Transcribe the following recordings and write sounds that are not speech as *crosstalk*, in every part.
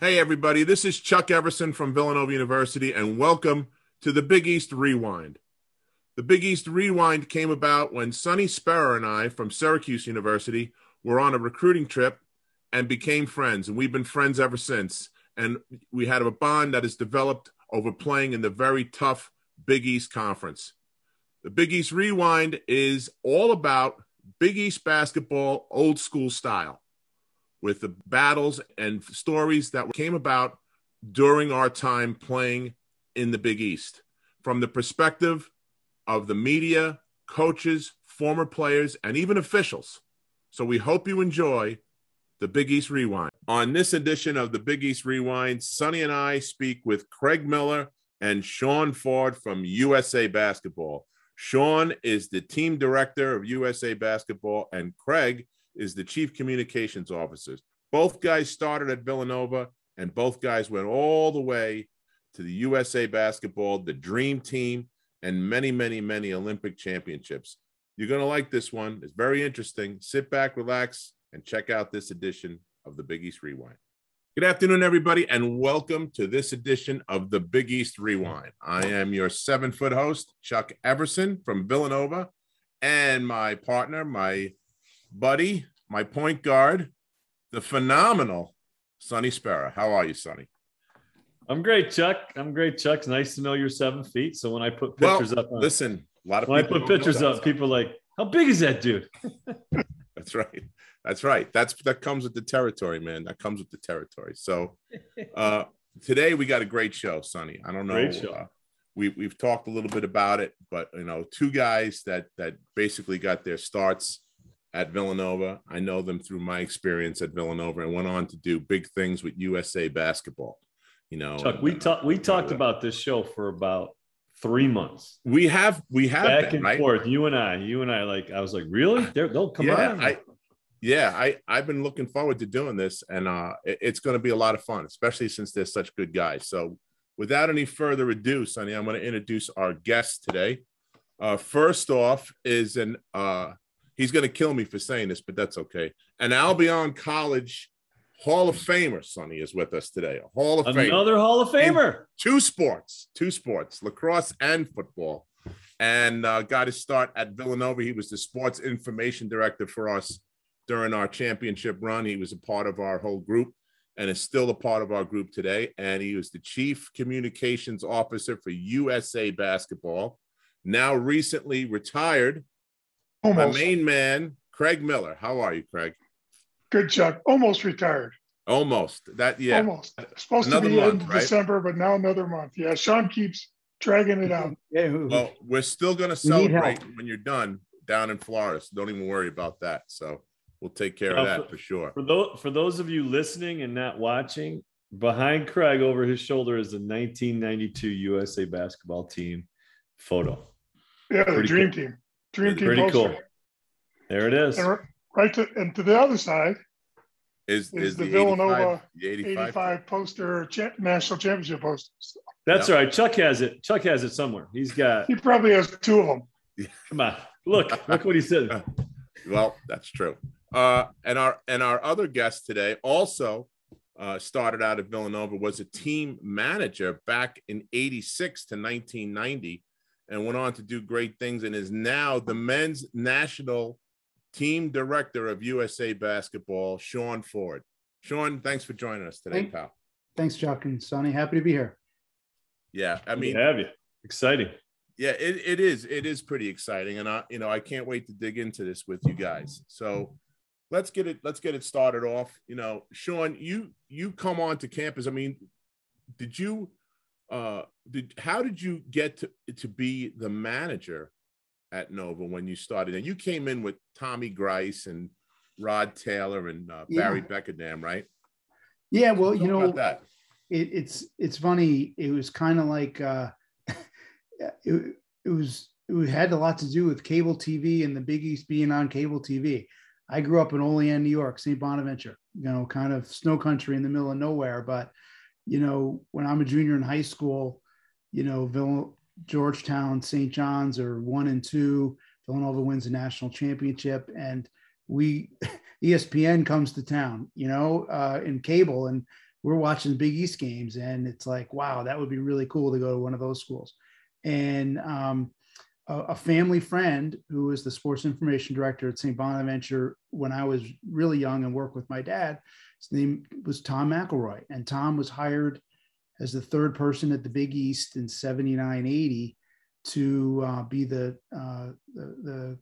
Hey, everybody, this is Chuck Everson from Villanova University, and welcome to the Big East Rewind. The Big East Rewind came about when Sonny Spera and I from Syracuse University were on a recruiting trip and became friends, and we've been friends ever since. And we had a bond that has developed over playing in the very tough Big East Conference. The Big East Rewind is all about Big East basketball, old school style with the battles and stories that came about during our time playing in the Big East from the perspective of the media, coaches, former players, and even officials. So we hope you enjoy the Big East Rewind. On this edition of the Big East Rewind, Sonny and I speak with Craig Miller and Sean Ford from USA Basketball. Sean is the team director of USA Basketball, and Craig is the chief communications officer. Both guys started at Villanova, and both guys went all the way to the USA basketball, the dream team, and many, many, many Olympic championships. You're going to like this one. It's very interesting. Sit back, relax, and check out this edition of the Big East Rewind. Good afternoon, everybody, and welcome to this edition of the Big East Rewind. I am your seven foot host, Chuck Everson from Villanova, and my partner, my buddy, my point guard, the phenomenal Sonny Spera. How are you, Sonny? I'm great, Chuck. I'm great, Chuck. It's nice to know you're seven feet. So when I put pictures well, up, on, listen, a lot of when I put pictures up, people like, how big is that dude? *laughs* That's right. That's right. That's that comes with the territory, man. That comes with the territory. So *laughs* uh today we got a great show, Sonny. I don't know. Great Uh, we we've talked a little bit about it, but you know, two guys that that basically got their starts at Villanova. I know them through my experience at Villanova and went on to do big things with USA basketball. You know, Chuck, we talked we talked about this show for about three months. We have we have back been, and right? forth. You and I, you and I, like I was like, really? They're, they'll come yeah, on. I, yeah, I I've been looking forward to doing this, and uh, it, it's going to be a lot of fun, especially since they're such good guys. So, without any further ado, Sonny, I'm going to introduce our guest today. Uh, first off, is an uh, He's going to kill me for saying this, but that's okay. An Albion College Hall of Famer, Sonny, is with us today. A Hall of Famer. Another Hall of Famer. In two sports, two sports, lacrosse and football. And uh, got his start at Villanova. He was the sports information director for us during our championship run. He was a part of our whole group and is still a part of our group today. And he was the chief communications officer for USA Basketball. Now recently retired Almost. My main man, Craig Miller. How are you, Craig? Good, Chuck. Almost retired. Almost. That yeah. Almost. Supposed another to be month, in right? December, but now another month. Yeah. Sean keeps dragging it out. *laughs* well, we're still gonna celebrate when you're done down in Florida. So don't even worry about that. So we'll take care now, of that for, for sure. For those for those of you listening and not watching, behind Craig over his shoulder is the 1992 USA basketball team photo. Yeah, the Pretty dream cool. team. Dream Team Pretty poster. cool. There it is. And right to and to the other side is, is, is the, the, Villanova 85, the 85, 85 poster cha- national championship poster. That's yep. right. Chuck has it. Chuck has it somewhere. He's got. He probably has two of them. Come on, look, look what he said. *laughs* well, that's true. Uh, and our and our other guest today also uh, started out at Villanova was a team manager back in '86 to 1990 and went on to do great things and is now the men's national team director of USA Basketball, Sean Ford. Sean, thanks for joining us today, pal. Thanks, Chuck and Sonny. Happy to be here. Yeah, I mean, have you exciting? Yeah, it, it is. It is pretty exciting, and I, you know, I can't wait to dig into this with you guys. So, let's get it. Let's get it started off. You know, Sean, you you come on to campus. I mean, did you uh, did how did you get to, to be the manager at Nova when you started? And you came in with Tommy Greis and Rod Taylor and uh, Barry yeah. Bekkedam, right? Yeah, well, Talk you know that. It, it's it's funny. It was kind of like uh, *laughs* it, it was it had a lot to do with cable TV and the Big East being on cable TV. I grew up in Olean, New York, St. Bonaventure, you know, kind of snow country in the middle of nowhere. But you know, when I'm a junior in high school, you know, Vill- Georgetown, St. John's are one and two. Villanova wins the national championship, and we *laughs* ESPN comes to town, you know, uh, in cable, and we're watching Big East games, and it's like, wow, that would be really cool to go to one of those schools. And um, a, a, family friend who was the sports information director at St. Bonaventure when I was really young and worked with my dad, his name was Tom McElroy, and Tom was hired as the third person at the Big East in 79 80 to uh, be the, uh, the, the,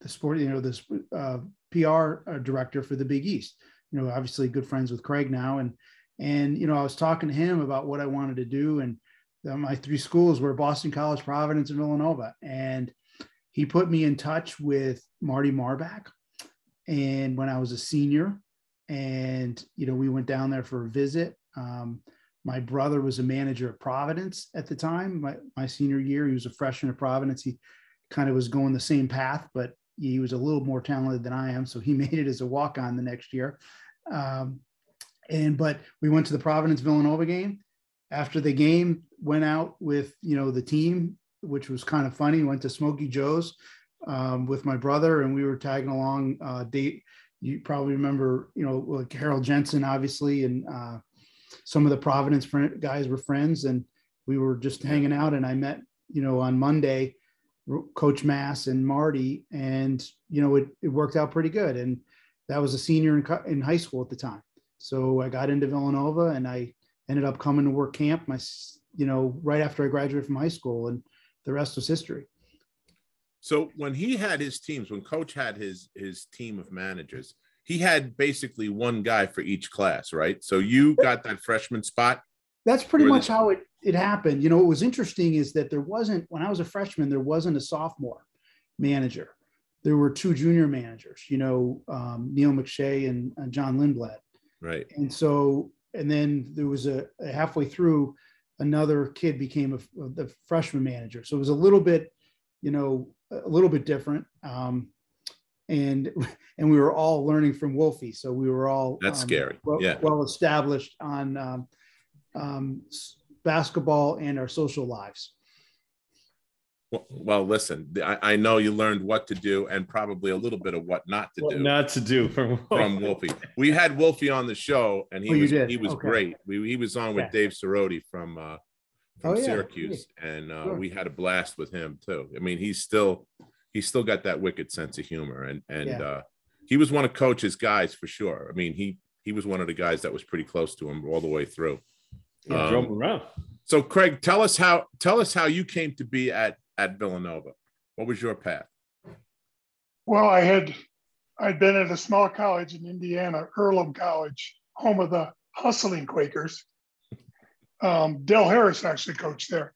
the, sport, you know, the uh, PR uh, director for the Big East. You know, obviously good friends with Craig now. And, and, you know, I was talking to him about what I wanted to do. And my three schools were Boston College, Providence, and Villanova. And he put me in touch with Marty Marbach. And when I was a senior, and, you know, we went down there for a visit. Um, my brother was a manager at Providence at the time, my, my senior year. He was a freshman at Providence. He kind of was going the same path, but he was a little more talented than I am. So he *laughs* made it as a walk on the next year. Um, and, but we went to the Providence Villanova game. After the game, went out with, you know, the team, which was kind of funny. Went to Smoky Joe's um, with my brother and we were tagging along. Uh, date, you probably remember, you know, like Harold Jensen, obviously, and uh, some of the Providence guys were friends, and we were just hanging out. And I met, you know, on Monday, Coach Mass and Marty, and you know, it, it worked out pretty good. And that was a senior in, in high school at the time. So I got into Villanova, and I ended up coming to work camp. My, you know, right after I graduated from high school, and the rest was history. So when he had his teams, when Coach had his his team of managers, he had basically one guy for each class, right? So you got that freshman spot. That's pretty much how it it happened. You know, what was interesting is that there wasn't when I was a freshman, there wasn't a sophomore manager. There were two junior managers. You know, um, Neil McShay and, and John Lindblad. Right. And so, and then there was a, halfway through, another kid became a, a, the freshman manager. So it was a little bit, you know, a little bit different. Um, and *laughs* and we were all learning from Wolfie, so we were all that's um, scary. Well, yeah, well established on um, um, basketball and our social lives. Well, listen, I, I, know you learned what to do and probably a little bit of what not to what do. Not to do from from Wolfie. We had Wolfie on the show, and he oh, was he was okay. great. We, he was on with Dave Cerroti from uh, from oh, Syracuse, yeah. and uh, sure. we had a blast with him too. I mean, he's still he's still got that wicked sense of humor and and yeah. uh, he was one of coach's guys for sure i mean he he was one of the guys that was pretty close to him all the way through yeah, um, drove around so craig tell us how tell us how you came to be at at villanova what was your path well i had i'd been at a small college in indiana earlham college home of the hustling quakers um, Del Harris actually coached there.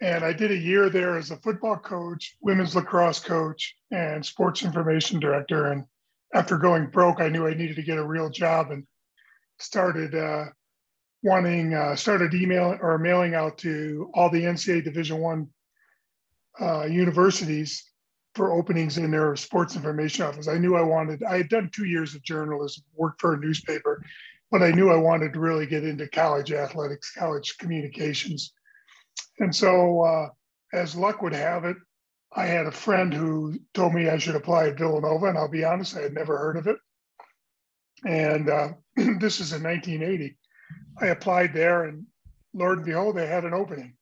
And I did a year there as a football coach, women's lacrosse coach, and sports information director. And after going broke, I knew I needed to get a real job and started uh, wanting, uh, started emailing or mailing out to all the NCAA Division One uh, universities for openings in their sports information office. I knew I wanted, I had done two years of journalism, worked for a newspaper, but I knew I wanted to really get into college athletics, college communications. And so, uh, as luck would have it, I had a friend who told me I should apply at Villanova, and I'll be honest, I had never heard of it. And uh, *clears throat* this is in 1980. I applied there, and Lord and behold, they had an opening.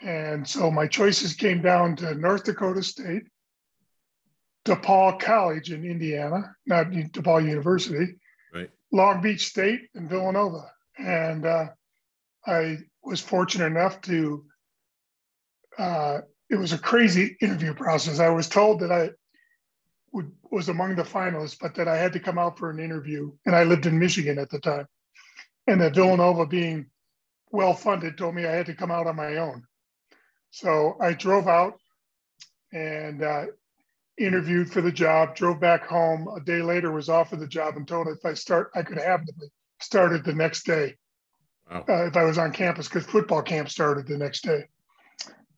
And so my choices came down to North Dakota State, DePauw College in Indiana, not DePaul University, right. Long Beach State, and Villanova. And uh, I was fortunate enough to, uh, it was a crazy interview process. I was told that I would, was among the finalists, but that I had to come out for an interview. And I lived in Michigan at the time. And that Villanova, being well funded, told me I had to come out on my own. So I drove out and uh, interviewed for the job, drove back home. A day later, was offered the job and told if I start, I could have started the next day wow. uh, if I was on campus because football camp started the next day.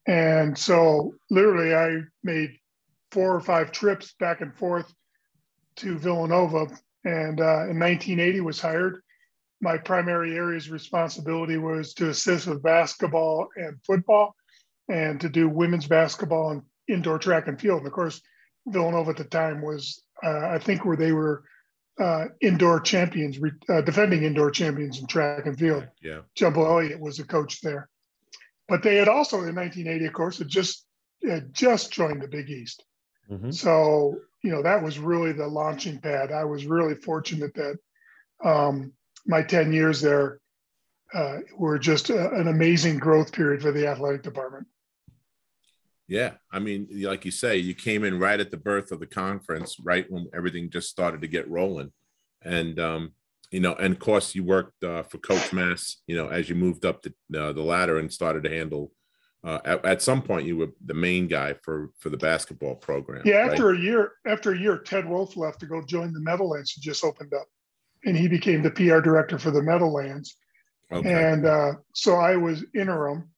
And so literally I made four or five trips back and forth to Villanova. And uh, in 1980 was hired. My primary area's responsibility was to assist with basketball and football and to do women's basketball and indoor track and field. And of course, Villanova at the time was, uh, I think, where they were uh, indoor champions, uh, defending indoor champions in track and field. Yeah. Jumbo Elliott was a coach there. But they had also in 1980, of course, had just had just joined the Big East. Mm-hmm. So, you know, that was really the launching pad. I was really fortunate that um, my 10 years there uh, were just a, an amazing growth period for the athletic department. Yeah. I mean, like you say, you came in right at the birth of the conference, right when everything just started to get rolling. And, um, you know, and of course, you worked uh, for Coach Mass, you know, as you moved up the, uh, the ladder and started to handle uh, at, at, some point you were the main guy for for the basketball program. Yeah, after right? a year, after a year, Ted Wolf left to go join the Meadowlands, who just opened up, and he became the PR director for the Meadowlands. Okay. And uh, so I was interim,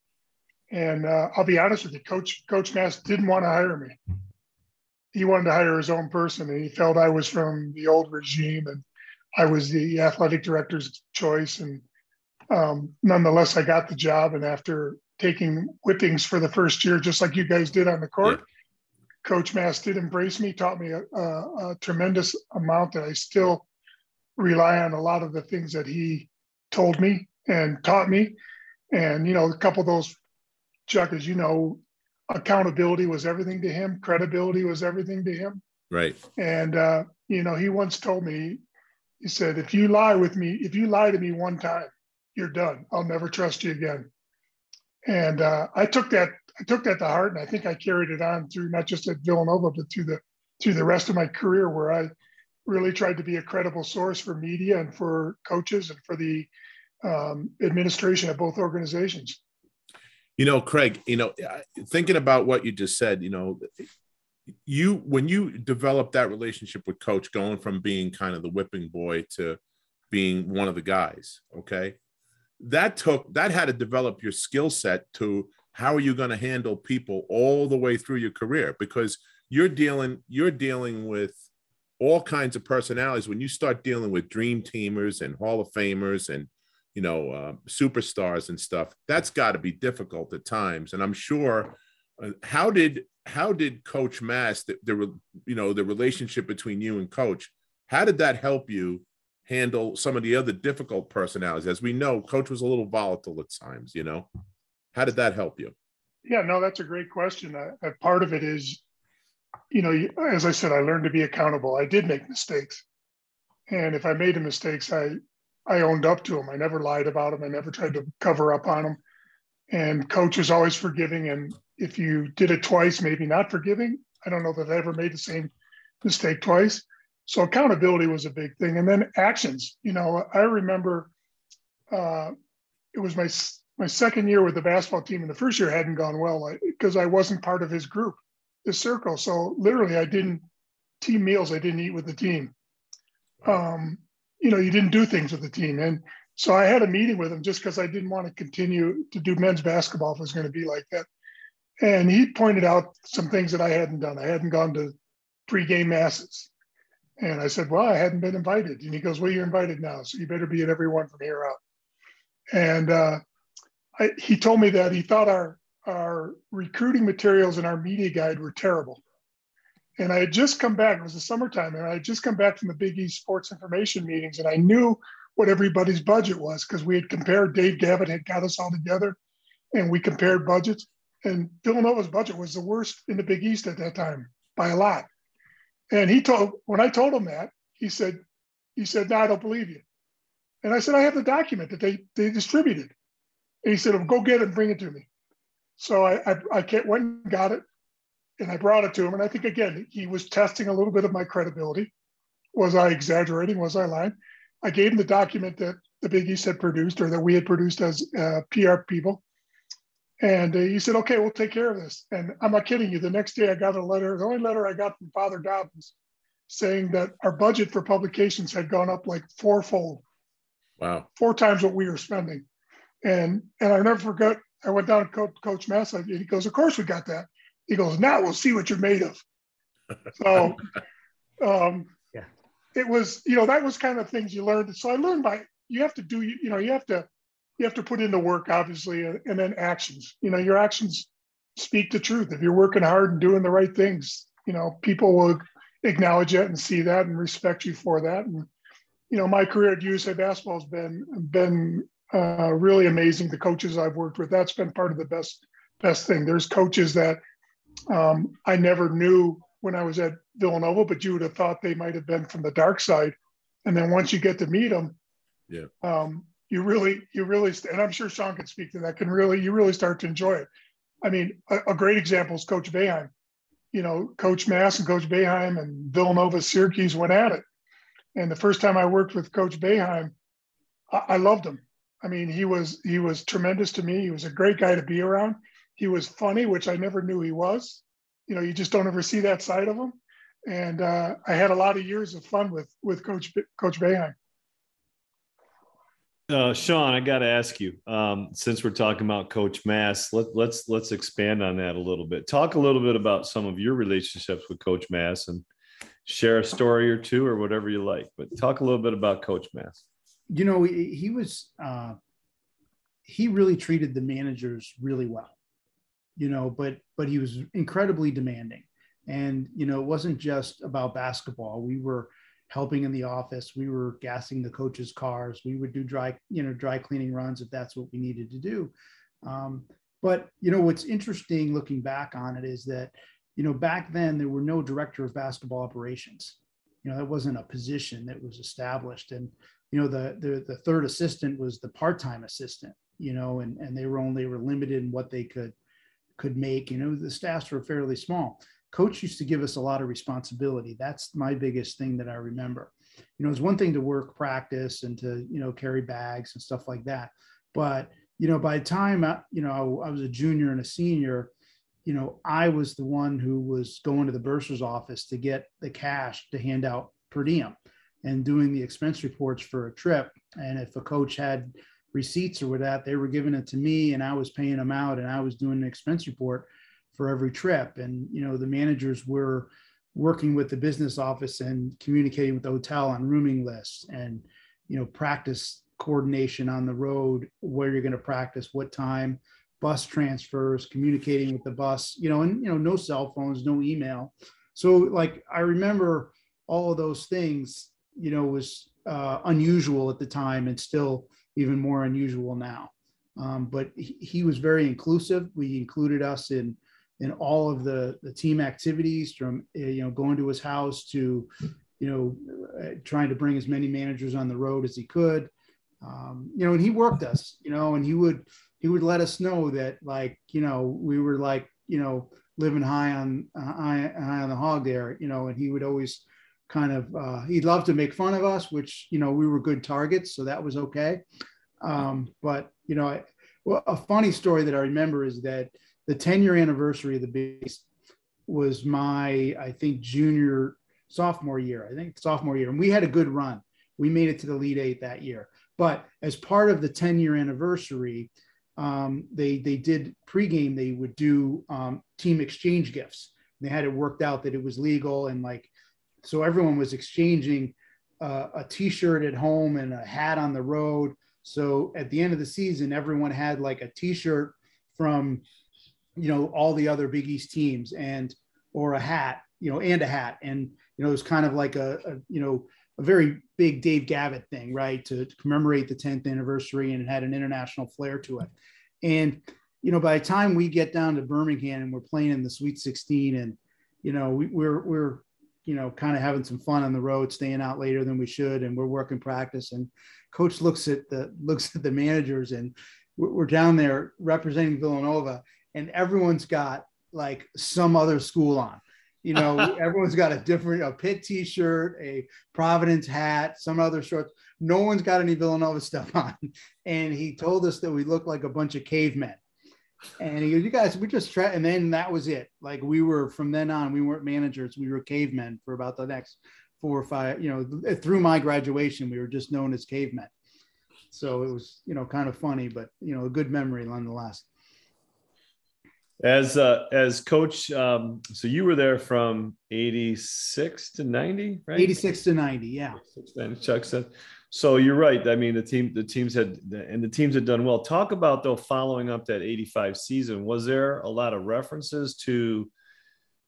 and uh, I'll be honest with you, Coach Coach Mass didn't want to hire me. He wanted to hire his own person, and he felt I was from the old regime, and I was the athletic director's choice. And um, nonetheless, I got the job. And after taking whippings for the first year, just like you guys did on the court. Yeah. Coach Mass did embrace me, taught me a, a, a, tremendous amount that I still rely on a lot of the things that he told me and taught me. And, you know, a couple of those, Chuck, as you know, accountability was everything to him, credibility was everything to him. Right. And, uh, you know, he once told me, he said, if you lie with me, if you lie to me one time, you're done. I'll never trust you again and uh, I took that I took that to heart, and I think I carried it on through not just at Villanova, but through the through the rest of my career, where I really tried to be a credible source for media and for coaches and for the um, administration of both organizations. You know, Craig. You know, thinking about what you just said, you know, you when you develop that relationship with Coach, going from being kind of the whipping boy to being one of the guys, okay that took that had to develop your skill set to how are you going to handle people all the way through your career because you're dealing you're dealing with all kinds of personalities when you start dealing with dream teamers and hall of famers and you know uh, superstars and stuff that's got to be difficult at times and i'm sure uh, how did how did coach mass the, the you know the relationship between you and coach how did that help you handle some of the other difficult personalities? As we know, coach was a little volatile at times, you know. How did that help you? Yeah, no, that's a great question. Uh, part of it is, you know, as I said, I learned to be accountable. I did make mistakes. And if I made mistakes, I I owned up to them. I never lied about them. I never tried to cover up on them. And coach is always forgiving. And if you did it twice, maybe not forgiving. I don't know that I ever made the same mistake twice so accountability was a big thing and then actions you know i remember uh, it was my my second year with the basketball team and the first year hadn't gone well because I, I wasn't part of his group his circle so literally i didn't team meals i didn't eat with the team um, you know you didn't do things with the team and so i had a meeting with him just because i didn't want to continue to do men's basketball if it was going to be like that and he pointed out some things that i hadn't done i hadn't gone to pre-game masses and I said, Well, I hadn't been invited. And he goes, Well, you're invited now. So you better be at every one from here out. And uh, I, he told me that he thought our, our recruiting materials and our media guide were terrible. And I had just come back, it was the summertime, and I had just come back from the Big East sports information meetings, and I knew what everybody's budget was because we had compared, Dave Gavitt had got us all together, and we compared budgets. And Villanova's budget was the worst in the Big East at that time by a lot. And he told when I told him that, he said, he said, no, I don't believe you. And I said, I have the document that they they distributed. And he said, well, go get it and bring it to me. So I, I, I went and got it and I brought it to him. And I think, again, he was testing a little bit of my credibility. Was I exaggerating? Was I lying? I gave him the document that the Big East had produced or that we had produced as uh, PR people. And uh, he said, okay, we'll take care of this. And I'm not kidding you. The next day I got a letter, the only letter I got from Father Dobbins saying that our budget for publications had gone up like fourfold. Wow. Four times what we were spending. And and I never forgot, I went down to Coach, Coach Mass and he goes, of course we got that. He goes, now we'll see what you're made of. So *laughs* um, yeah. it was, you know, that was kind of things you learned. So I learned by, you have to do, you know, you have to you have to put in the work, obviously, and then actions. You know, your actions speak the truth. If you're working hard and doing the right things, you know, people will acknowledge it and see that and respect you for that. And you know, my career at USA Basketball has been been uh, really amazing. The coaches I've worked with, that's been part of the best best thing. There's coaches that um, I never knew when I was at Villanova, but you would have thought they might have been from the dark side. And then once you get to meet them, yeah, um, you really, you really, and I'm sure Sean can speak to that. Can really, you really start to enjoy it. I mean, a, a great example is Coach Boeheim. You know, Coach Mass and Coach Boeheim and Villanova, Syracuse went at it. And the first time I worked with Coach Boeheim, I, I loved him. I mean, he was he was tremendous to me. He was a great guy to be around. He was funny, which I never knew he was. You know, you just don't ever see that side of him. And uh, I had a lot of years of fun with with Coach Coach Boeheim. Uh, Sean, I got to ask you, um, since we're talking about Coach Mass, let, let's let's expand on that a little bit. Talk a little bit about some of your relationships with Coach Mass, and share a story or two, or whatever you like. But talk a little bit about Coach Mass. You know, he, he was uh, he really treated the managers really well you know, but but he was incredibly demanding. And you know, it wasn't just about basketball. We were helping in the office. We were gassing the coaches' cars. We would do dry, you know, dry cleaning runs if that's what we needed to do. Um, but you know, what's interesting looking back on it is that, you know, back then there were no director of basketball operations. You know, that wasn't a position that was established. And you know, the the, the third assistant was the part-time assistant. You know, and and they were only were limited in what they could could make. You know, the staffs were fairly small. Coach used to give us a lot of responsibility. That's my biggest thing that I remember. You know, it's one thing to work practice and to, you know, carry bags and stuff like that. But, you know, by the time, I, you know, I, I was a junior and a senior, you know, I was the one who was going to the bursar's office to get the cash to hand out per diem and doing the expense reports for a trip. And if a coach had receipts or that, they were giving it to me and I was paying them out and I was doing an expense report for every trip. And, you know, the managers were working with the business office and communicating with the hotel on rooming lists and, you know, practice coordination on the road, where you're going to practice, what time, bus transfers, communicating with the bus, you know, and, you know, no cell phones, no email. So like, I remember all of those things, you know, was uh, unusual at the time and still even more unusual now. Um, but he, he, was very inclusive. We included us in in all of the the team activities, from uh, you know going to his house to you know uh, trying to bring as many managers on the road as he could. Um, you know, and he worked us. You know, and he would he would let us know that like you know we were like you know living high on uh, high, high on the hog there. You know, and he would always kind of uh, he loved to make fun of us, which you know we were good targets, so that was okay. Um, but you know, I, well, a funny story that I remember is that the 10 year anniversary of the Beast was my I think junior sophomore year. I think sophomore year, and we had a good run. We made it to the Elite Eight that year. But as part of the 10 year anniversary, um, they they did pregame. They would do um, team exchange gifts. They had it worked out that it was legal and like so everyone was exchanging uh, a t-shirt at home and a hat on the road. So at the end of the season everyone had like a t-shirt from you know all the other big east teams and or a hat you know and a hat. And you know it was kind of like a, a you know a very big dave gavitt thing right? To, to commemorate the 10th anniversary and it had an international flair to it. And you know by the time we get down to birmingham and we're playing in the sweet 16 and you know we, we're we're you know, kind of having some fun on the road, staying out later than we should, and we're working practice. And coach looks at the *laughs* looks at the managers, and we're, down there representing Villanova, and everyone's got like some other school on. You know, *laughs* everyone's got a different a Pitt T-shirt, a Providence hat, some other shorts. No one's got any Villanova stuff *laughs* on. And he told us that we look like a bunch of cavemen. And he goes, "You guys, we just try." And then that was it. Like we were from then on, we weren't managers. We were cavemen for about the next four or five. You know, through my graduation, we were just known as cavemen. So it was, you know, kind of funny, but you know, a good memory nonetheless. As uh, as coach, um, so you were there from eighty six to ninety, right? Eighty six to ninety, yeah. Chuck said. So you're right. I mean, the team, the teams had, and the teams had done well. Talk about though, following up that '85 season. Was there a lot of references to,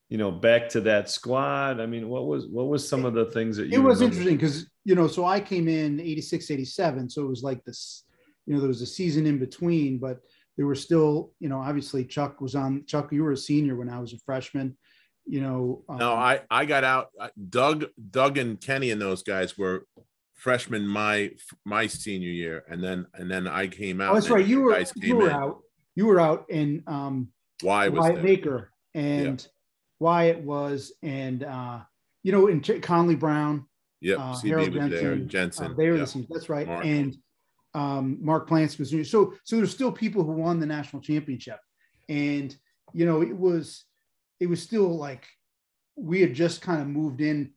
you know, back to that squad? I mean, what was what was some of the things that you? It was remember? interesting because you know, so I came in 86, 87, so it was like this, you know, there was a season in between, but there were still, you know, obviously Chuck was on. Chuck, you were a senior when I was a freshman. You know, um, no, I I got out. Doug, Doug, and Kenny and those guys were freshmen my my senior year, and then and then I came out. Oh, that's right. You were you were in. out. You were out, in um, why was Wyatt Baker and yeah. Wyatt was, and uh, you know, in Connally Brown. Yep, uh, Harold Jensen, there, Jensen. Uh, they were yep. the That's right, Mark. and um, Mark Plansky was so so. There's still people who won the national championship, and you know, it was it was still like we had just kind of moved in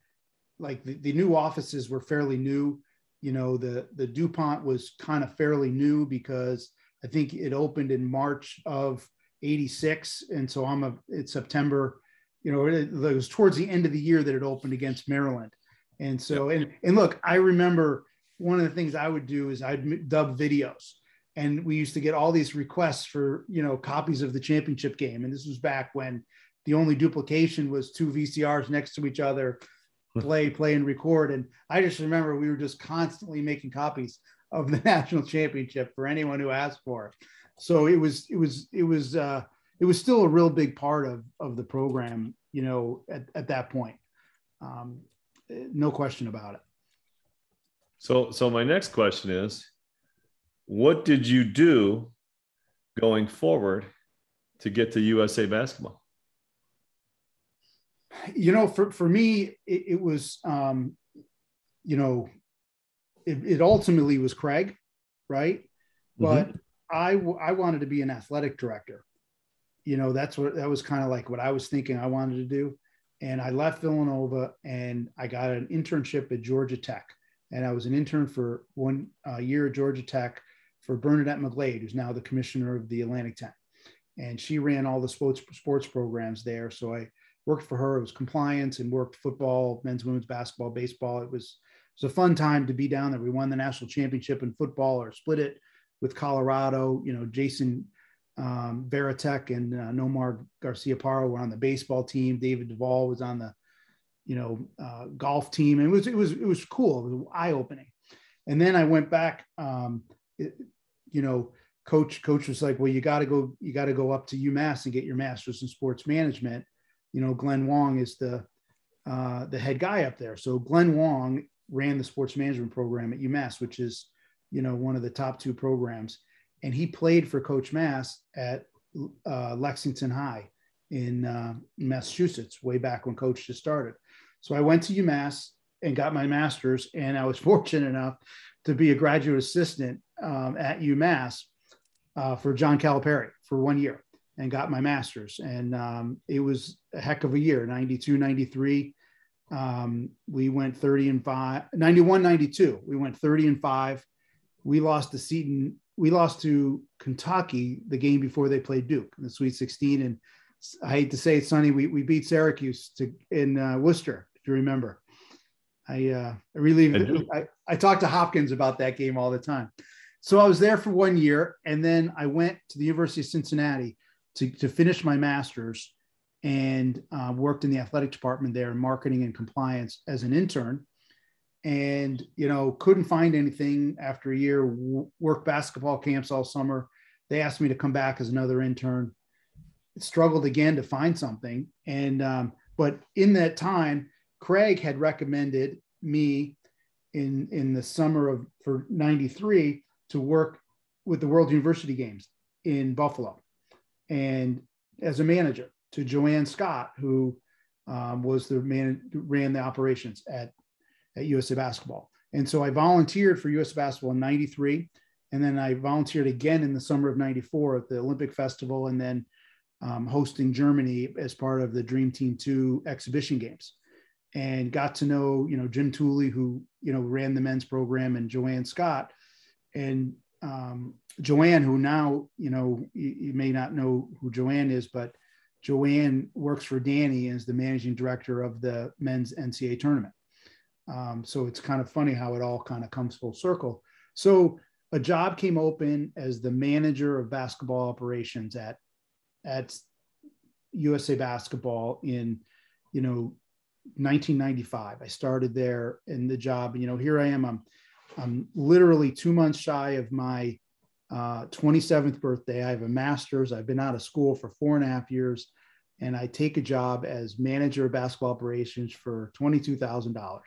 like the, the new offices were fairly new. You know the the dupont was kind of fairly new because i think it opened in march of 86 and so i'm a it's september you know it, it was towards the end of the year that it opened against maryland. And so and and look i remember one of the things i would do is i'd dub videos. And we used to get all these requests for you know copies of the championship game. And this was back when the only duplication was two vcrs next to each other play, play, and record. And I just remember we were just constantly making copies of the *laughs* national championship for anyone who asked for it. So it was, it was, it was, uh, it was still a real big part of of the program, you know, at, at that point. Um, no question about it. So, so my next question is, what did you do going forward to get to USA basketball? You know, for, for me, it, it was, um, you know, it, it, ultimately was Craig, right? Mm-hmm. But I, I wanted to be an athletic director. You know, that's what, that was kind of like what I was thinking I wanted to do. And I left Villanova and I got an internship at Georgia Tech. And I was an intern for one uh, year at Georgia Tech for Bernadette McGlade, who's now the commissioner of the Atlantic 10. And she ran all the sports sports programs there. So I worked for her. It was compliance and worked football, men's, women's basketball, baseball. It was it was a fun time to be down there. We won the national championship in football or split it with Colorado. You know, Jason um, Varitek and uh, Nomar Garciaparra were on the baseball team. David Duval was on the, you know, uh, golf team. And it was it was it was cool. It was eye opening. And then I went back. Um, it, you know, coach coach was like, well, you got to go you got to go up to UMass and get your master's in sports management you know, Glenn Wong is the uh, the head guy up there. So Glenn Wong ran the sports management program at UMass, which is you know one of the top two programs, and he played for Coach Mass at uh, Lexington High in uh, Massachusetts way back when Coach just started. So I went to UMass and got my master's, and I was *laughs* fortunate enough to be a graduate assistant um, at UMass uh, for John Calipari for one year and got my master's. And um, it was a heck of a year 92, 93. Um, we went 30 and 5, 91, 92. We went 30 and 5. We lost to Seton. We lost to Kentucky the game before they played Duke in the Sweet 16. And I hate to say it, Sonny, we, we beat Syracuse to, in uh, Worcester, if you remember. I, uh, I really, I, I talk to Hopkins about that game all the time. So I was there for one year, and then I went to the University of Cincinnati to, to finish my master's and uh, worked in the athletic department there in marketing and compliance as an intern. And you know couldn't find anything after a year worked basketball camps all summer. They asked me to come back as another intern. Struggled again to find something. And um, but in that time craig had recommended me in in the summer of for 93 to work with the world university games in buffalo and as a manager to JoAn Scott, who um, was the man ran the operations at, at USA Basketball. And so I volunteered for USA Basketball in 93. And then I volunteered again in the summer of 94 at the Olympic Festival and then um, hosting Germany as part of the Dream Team 2 exhibition games. And got to know, you know, Jim Tooley, who, you know, ran the men's program, and JoAn Scott. And um, JoAn, who now, you know, you, you, may not know who JoAn is, but JoAn works for Danny as the managing director of the men's NCAA tournament. Um, so it's kind of funny how it all kind of comes full circle. So a job came open as the manager of basketball operations at at USA Basketball in, you know, 1995. I started there in the job. You know, here I am. I'm I'm literally two months shy of my uh, 27th birthday. I have a master's. I've been out of school for four and a half years, and I take a job as manager of basketball operations for $22,000.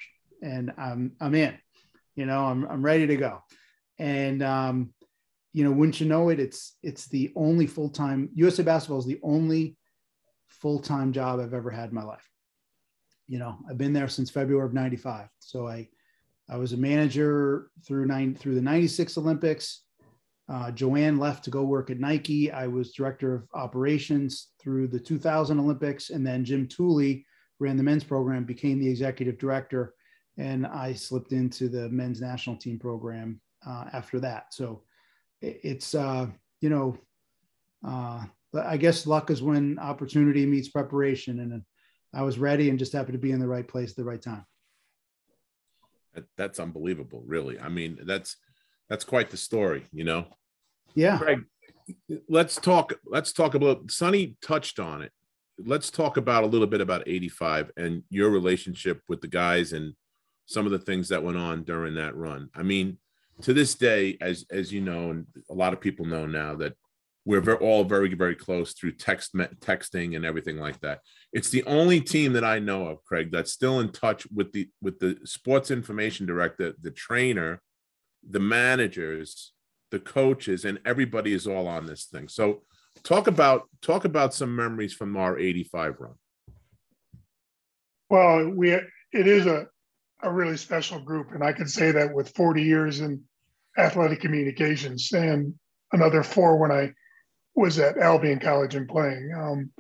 And I'm I'm in. You know, I'm I'm ready to go. And um, you know, wouldn't you know it? It's it's the only full time USA Basketball is the only full time job I've ever had in my life. You know, I've been there since February of '95. So I I was a manager through nine through the '96 Olympics. Uh, JoAn left to go work at Nike. I was director of operations through the 2000 Olympics, and then Jim Tooley ran the men's program, became the executive director, and I slipped into the men's national team program uh, after that. So it's uh, you know, uh, I guess luck is when opportunity meets preparation, and I was ready and just happened to be in the right place at the right time. That's unbelievable, really. I mean, that's that's quite the story, you know. Yeah. Greg, let's talk. Let's talk about. Sonny touched on it. Let's talk about a little bit about '85 and your relationship with the guys and some of the things that went on during that run. I mean, to this day, as as you know, and a lot of people know now that we're very, all very very close through text texting and everything like that. It's the only team that I know of, Craig, that's still in touch with the with the sports information director, the trainer, the managers, the coaches, and everybody is all on this thing. So talk about talk about some memories from our 85 run. Well, we it is a a really special group, and I can say that with 40 years in athletic communications and another four when I was at Albion College and playing. Um,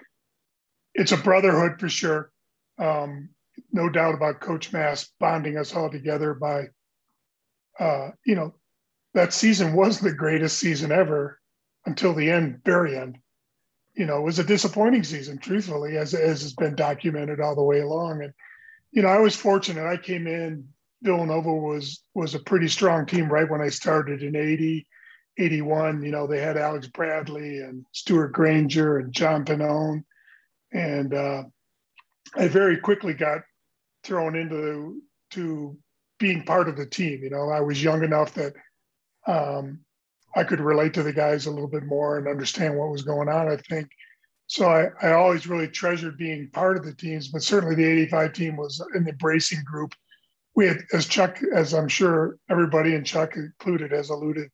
it's a brotherhood for sure. Um, no doubt about Coach Mass bonding us all together by, uh, you know, that season was the greatest season ever until the end, very end. You know, it was a disappointing season, truthfully, as, as has been documented all the way along. And, you know, I was fortunate. I came in Villanova was was a pretty strong team right when I started in 80, 81. You know, they had Alex Bradley and Stuart Granger and John Pinone. And uh, I very quickly got thrown into to being part of the team. You know, I was young enough that um, I could relate to the guys a little bit more and understand what was going on, I think. So I, I always really treasured being part of the teams, but certainly the 85 team was an embracing group we had, as Chuck, as I'm sure everybody and Chuck included has alluded,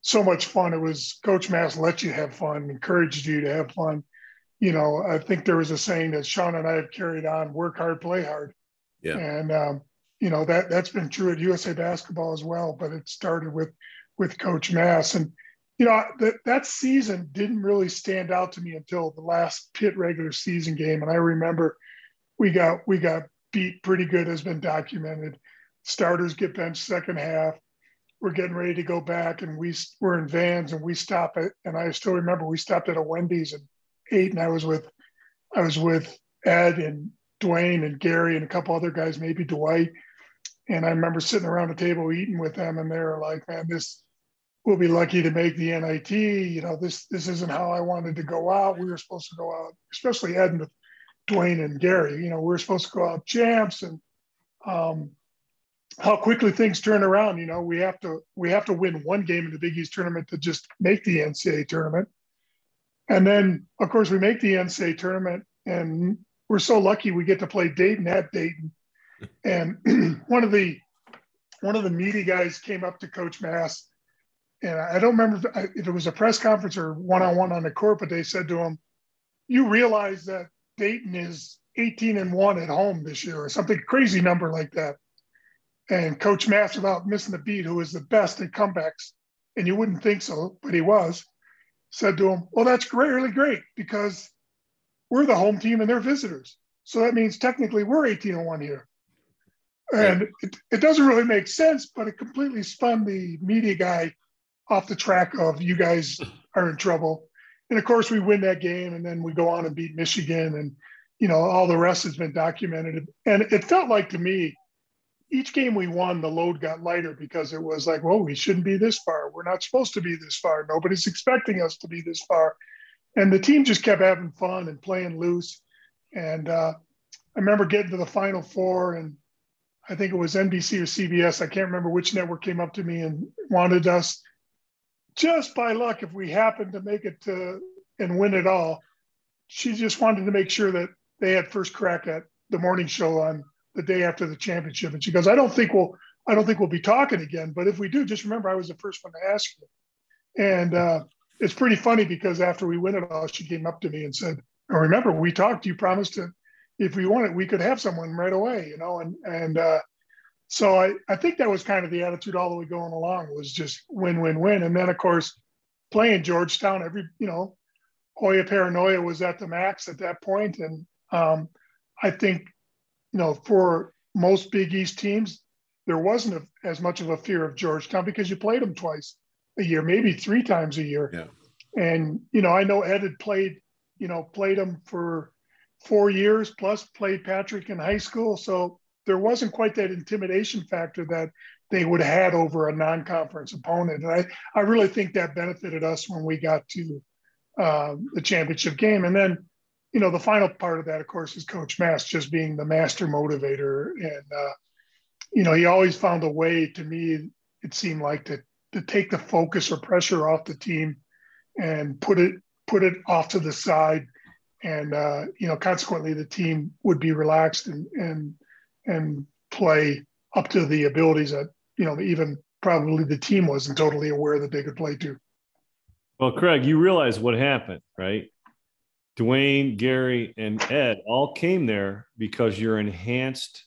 so much fun. It was Coach Mass let you have fun, encouraged you to have fun. You know, I think there was a saying that Sean and I have carried on: work hard, play hard. Yeah. And um, you know that that's been true at USA Basketball as well. But it started with with Coach Mass, and you know that that season didn't really stand out to me until the last Pitt regular season game, and I remember we got we got beat pretty good has been documented. Starters get benched second half. We're getting ready to go back, and we we're in vans, and we stop it. And I still remember we stopped at a Wendy's at eight, and I was with I was with Ed and Dwayne and Gary and a couple other guys, maybe Dwight. And I remember sitting around the table eating with them, and they were like, "Man, this we'll be lucky to make the NIT. You know, this this isn't how I wanted to go out. We were supposed to go out, especially Ed and Dwayne and Gary. You know, we are supposed to go out champs, and um, how quickly things turn around. You know, we have to we have to win one game in the Big East tournament to just make the NCAA tournament, and then of course we make the NCAA tournament, and we're so lucky we get to play Dayton at Dayton, and *clears throat* one of the one of the media guys came up to Coach Mass, and I don't remember if it was a press conference or one on one on the court, but they said to him, "You realize that Dayton is 18 and one at home this year, or something crazy number like that." And Coach Mass, without missing a beat, who was the best at comebacks, and you wouldn't think so, but he was, said to him, Well, that's great, really great, because we're the home team and they're visitors. So that means technically we're 18 and 1 here. And it, it doesn't really make sense, but it completely spun the media guy off the track of you guys *laughs* are in trouble. And of course, we win that game and then we go on and beat Michigan. And, you know, all the rest has been documented. And it felt like to me, each game we won, the load got lighter because it was like, well, we shouldn't be this far. We're not supposed to be this far. Nobody's expecting us to be this far. and the team just kept having fun and playing loose. And uh, I remember getting to the Final Four, and I think it was NBC or CBS. I can't remember which network came up to me and wanted us just by luck, if we happened to make it to, and win it all, she just wanted to make sure that they had first crack at the morning show on the day after the championship. And she goes, I don't think we'll, I don't think we'll be talking again. But if we do, just remember I was the first one to ask you. And uh, it's pretty funny because after we win it all, she came up to me and said, oh, "Remember, we talked. You promised to, if we it, we could have someone right away." You know, and and uh, so I I think that was kind of the attitude all the way going along was just win win win. And then of course, playing Georgetown, every you know, Hoya paranoia was at the max at that point, and um, I think you know for most Big East teams, there wasn't a, as much of a fear of Georgetown because you played them twice a year, maybe three times a year. Yeah. And you know, I know Ed had played, you know, played them for four years plus played Patrick in high school, so there wasn't quite that intimidation factor that they would have had over a non-conference opponent. And I, I really think that benefited us when we got to uh, the championship game. And then, you know, the final part of that, of course, is Coach Mass just being the master motivator. And, uh, you know, he always found a way to me, it seemed like to to take the focus or pressure off the team and put it put it off to the side. And uh, you know consequently the team would be relaxed and and and play up to the abilities that you know even probably the team wasn't totally aware that they could play to. Well craig you realize what happened right dwayne gary and ed all came there because your enhanced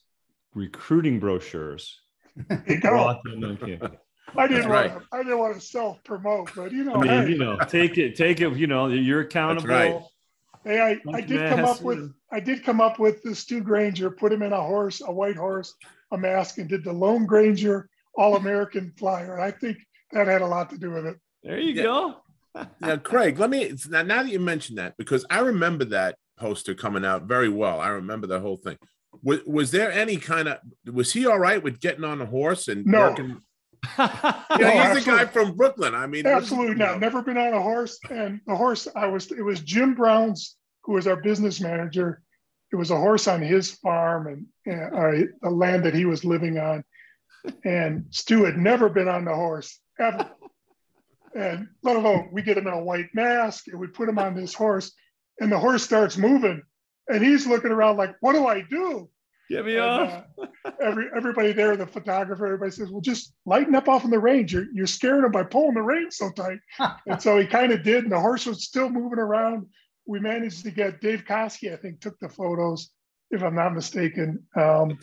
recruiting brochures brought them on campus I didn't want to, I didn't want to self promote, but you know, I mean, hey. you know, take it, take it. You know, you're accountable. Right. Hey, I, I did come up with I did come up with the Stu Granger, put him in a horse, a white horse, a mask, and did the Lone Granger All American flyer. I think that had a lot to do with it. There you yeah. go. Now, Craig, let me now, now that you mentioned that, because I remember that poster coming out very well. I remember the whole thing. Was, was there any kind of was he all right with getting on a horse and no. working? *laughs* yeah, *laughs* he's a guy from Brooklyn. I mean, absolutely not. Never been on a horse, and the horse I was. It was Jim Brown's, who was our business manager. It was a horse on his farm and, and uh, the land that he was living on. And Stu had never been on the horse ever. And let alone we get him in a white mask and we put him on this horse, and the horse starts moving, and he's looking around like, "What do I do?" Get me and, off. uh, every everybody there, the photographer, everybody says, "Well, just lighten up off on the reins. You're you're scaring him by pulling the reins so tight." *laughs* and so he kind of did, and the horse was still moving around. We managed to get Dave Koski, I think, took the photos, if I'm not mistaken. Um,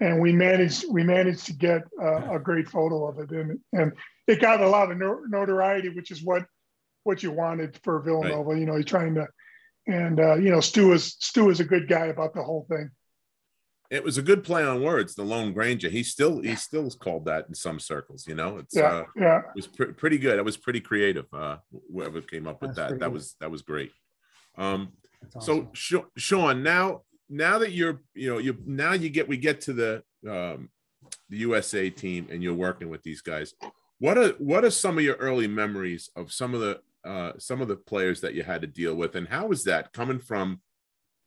and we managed we managed to get uh, a great photo of it, and and it got a lot of notoriety, which is what what you wanted for Villanova. Right. You know, you're trying to, and uh, you know, Stu is Stu is a good guy about the whole thing it was a good play on words. The Lone Granger. He still he still called that in some circles. You know, it's yeah, uh, yeah. It was pr- pretty good. It was pretty creative. Uh, whoever came up with That's that, that good. was that was great. Um, awesome. so Sean, now now that you're you know you now you get we get to the um, the USA team and you're working with these guys. What are what are some of your early memories of some of the uh, some of the players that you had to deal with, and how is that coming from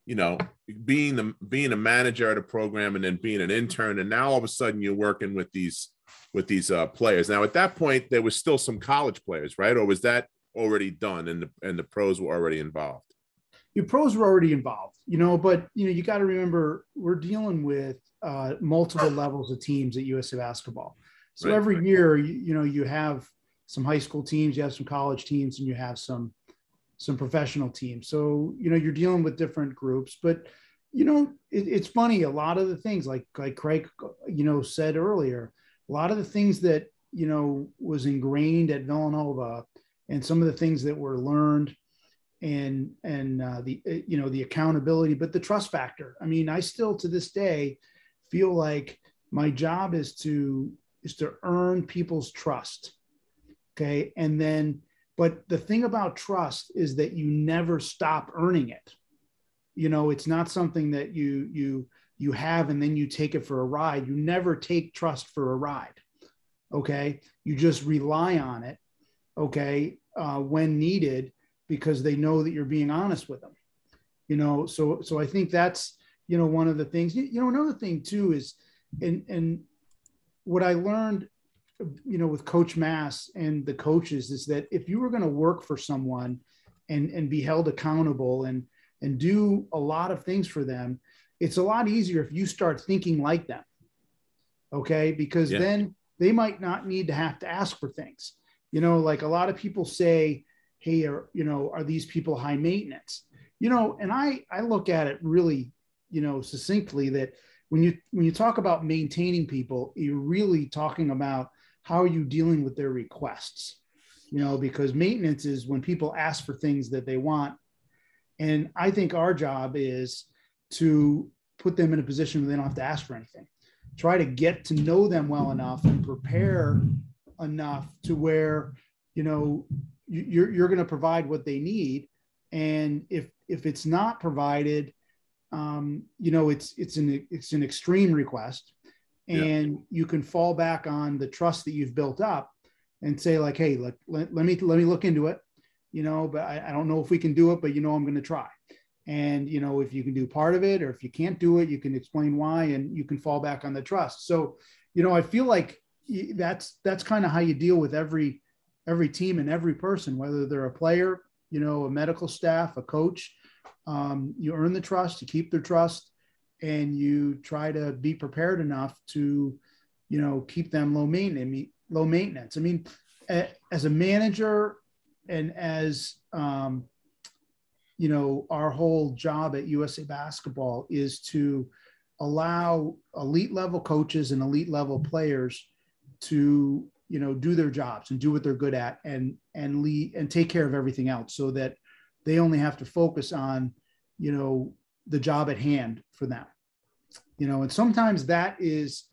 you know, being the being a manager at a program and then being an intern, and now all of a sudden you're working with these with these uh, players. Now, at that point, there was still some college players, right? Or was that already done and the and the pros were already involved? Your pros were already involved, you know, but you know, you got to remember we're dealing with uh, multiple levels of teams at USA basketball. So right, every year, you, you know, you have some high school teams, you have some college teams, and you have some some professional teams. So, you know, you're dealing with different groups, but you know, it, it's funny. A lot of the things like, like Craig, you know, said earlier, a lot of the things that, you know, was ingrained at Villanova and some of the things that were learned and, and uh, the, uh, you know, the accountability, but the trust factor. I mean, I still to this day feel like my job is to, is to earn people's trust. Okay. And then but the thing about trust is that you never stop earning it. You know, it's not something that you you you have and then you take it for a ride. You never take trust for a ride. Okay, you just rely on it. Okay, uh, when needed, because they know that you're being honest with them. You know, so so I think that's you know one of the things. You know, another thing too is, and and what I learned, you know, with Coach Mass and the coaches is that if you were going to work for someone, and and be held accountable and and do a lot of things for them, it's a lot easier if you start thinking like them. Okay, because yeah. then they might not need to have to ask for things. You know, like a lot of people say, "Hey, are you know, are these people high maintenance?" You know, and I I look at it really, you know, succinctly that when you when you talk about maintaining people, you're really talking about how are you dealing with their requests. You know, because maintenance is when people ask for things that they want, and I think our job is to put them in a position where they don't have to ask for anything try to get to know them well enough and prepare enough to where you know you're, you're going to provide what they need. And if if it's not provided um, you know it's it's an it's an extreme request. And yeah. you can fall back on the trust that you've built up and say like hey let, let, let me let me look into it you know but I, I don't know if we can do it but you know i'm going to try. And you know if you can do part of it or if you can't do it you can explain why and you can fall back on the trust. So you know i feel like that's that's kind of how you deal with every every team and every person whether they're a player you know a medical staff a coach um, you earn the trust you keep their trust and you try to be prepared enough to you know keep them low maintenance low maintenance. I mean as a manager and as um, you know, our whole job at USA Basketball is to allow elite level coaches and elite level players to, you know, do their jobs and do what they're good at and and lead and take care of everything else so that they only have to focus on, you know, the job at hand for them. You know, and sometimes that is,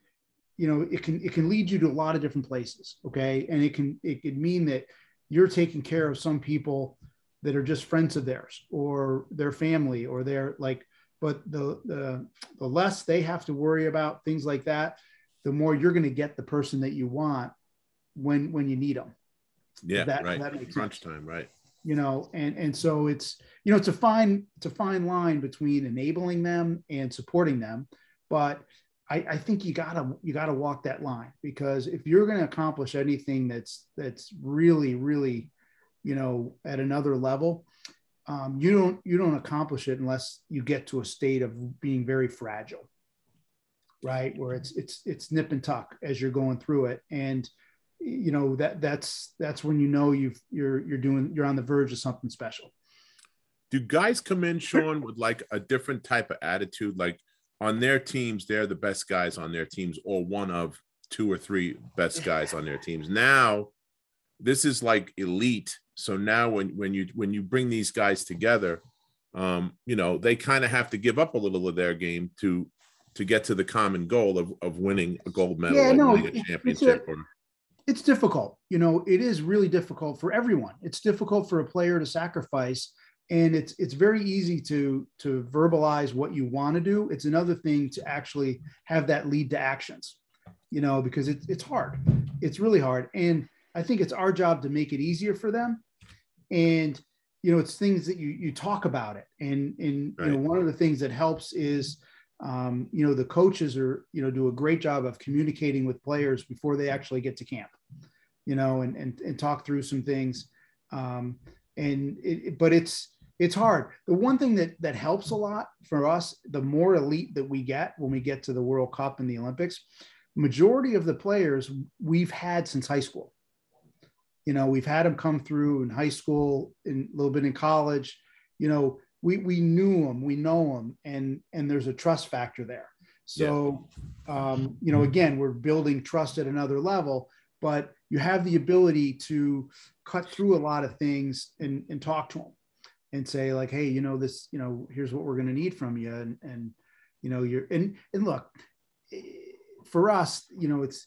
you know, it can it can lead you to a lot of different places. Okay. And it can it could mean that you're taking care of some people that are just friends of theirs or their family or their like but the the, the less they have to worry about things like that the more you're going to get the person that you want when when you need them yeah that, right that crunch sense. time right you know and and so it's you know it's a fine it's a fine line between enabling them and supporting them but I, I think you gotta you gotta walk that line because if you're going to accomplish anything that's that's really really you know, at another level, um, you don't you don't accomplish it unless you get to a state of being very fragile, right? Where it's it's it's nip and tuck as you're going through it, and you know that that's that's when you know you've you're you're doing you're on the verge of something special. Do guys come in, Sean, with like a different type of attitude? Like on their teams, they're the best guys on their teams, or one of two or three best guys on their teams. Now, this is like elite so now when when you when you bring these guys together, um, you know, they kind of have to give up a little of their game to to get to the common goal of, of winning a gold medal yeah, no, winning a championship. A, or... it's difficult. You know, it is really difficult for everyone. It's difficult for a player to sacrifice and it's it's very easy to to verbalize what you want to do it's another thing to actually have that lead to actions you know because it's it's hard it's really hard and i think it's our job to make it easier for them and you know it's things that you you talk about it and and right. you know one of the things that helps is um, you know the coaches are you know do a great job of communicating with players before they actually get to camp you know and and, and talk through some things um, and it, but it's it's hard the one thing that that helps a lot for us the more elite that we get when we get to the world cup and the olympics majority of the players we've had since high school you know, we've had them come through in high school, in a little bit in college. You know, we we knew them, we know them, and and there's a trust factor there. So, yeah. um, you know, again, we're building trust at another level, but you have the ability to cut through a lot of things and, and talk to them and say like, hey, you know, this, you know, here's what we're going to need from you, and and you know, you're and and look, eh, for us, you know, it's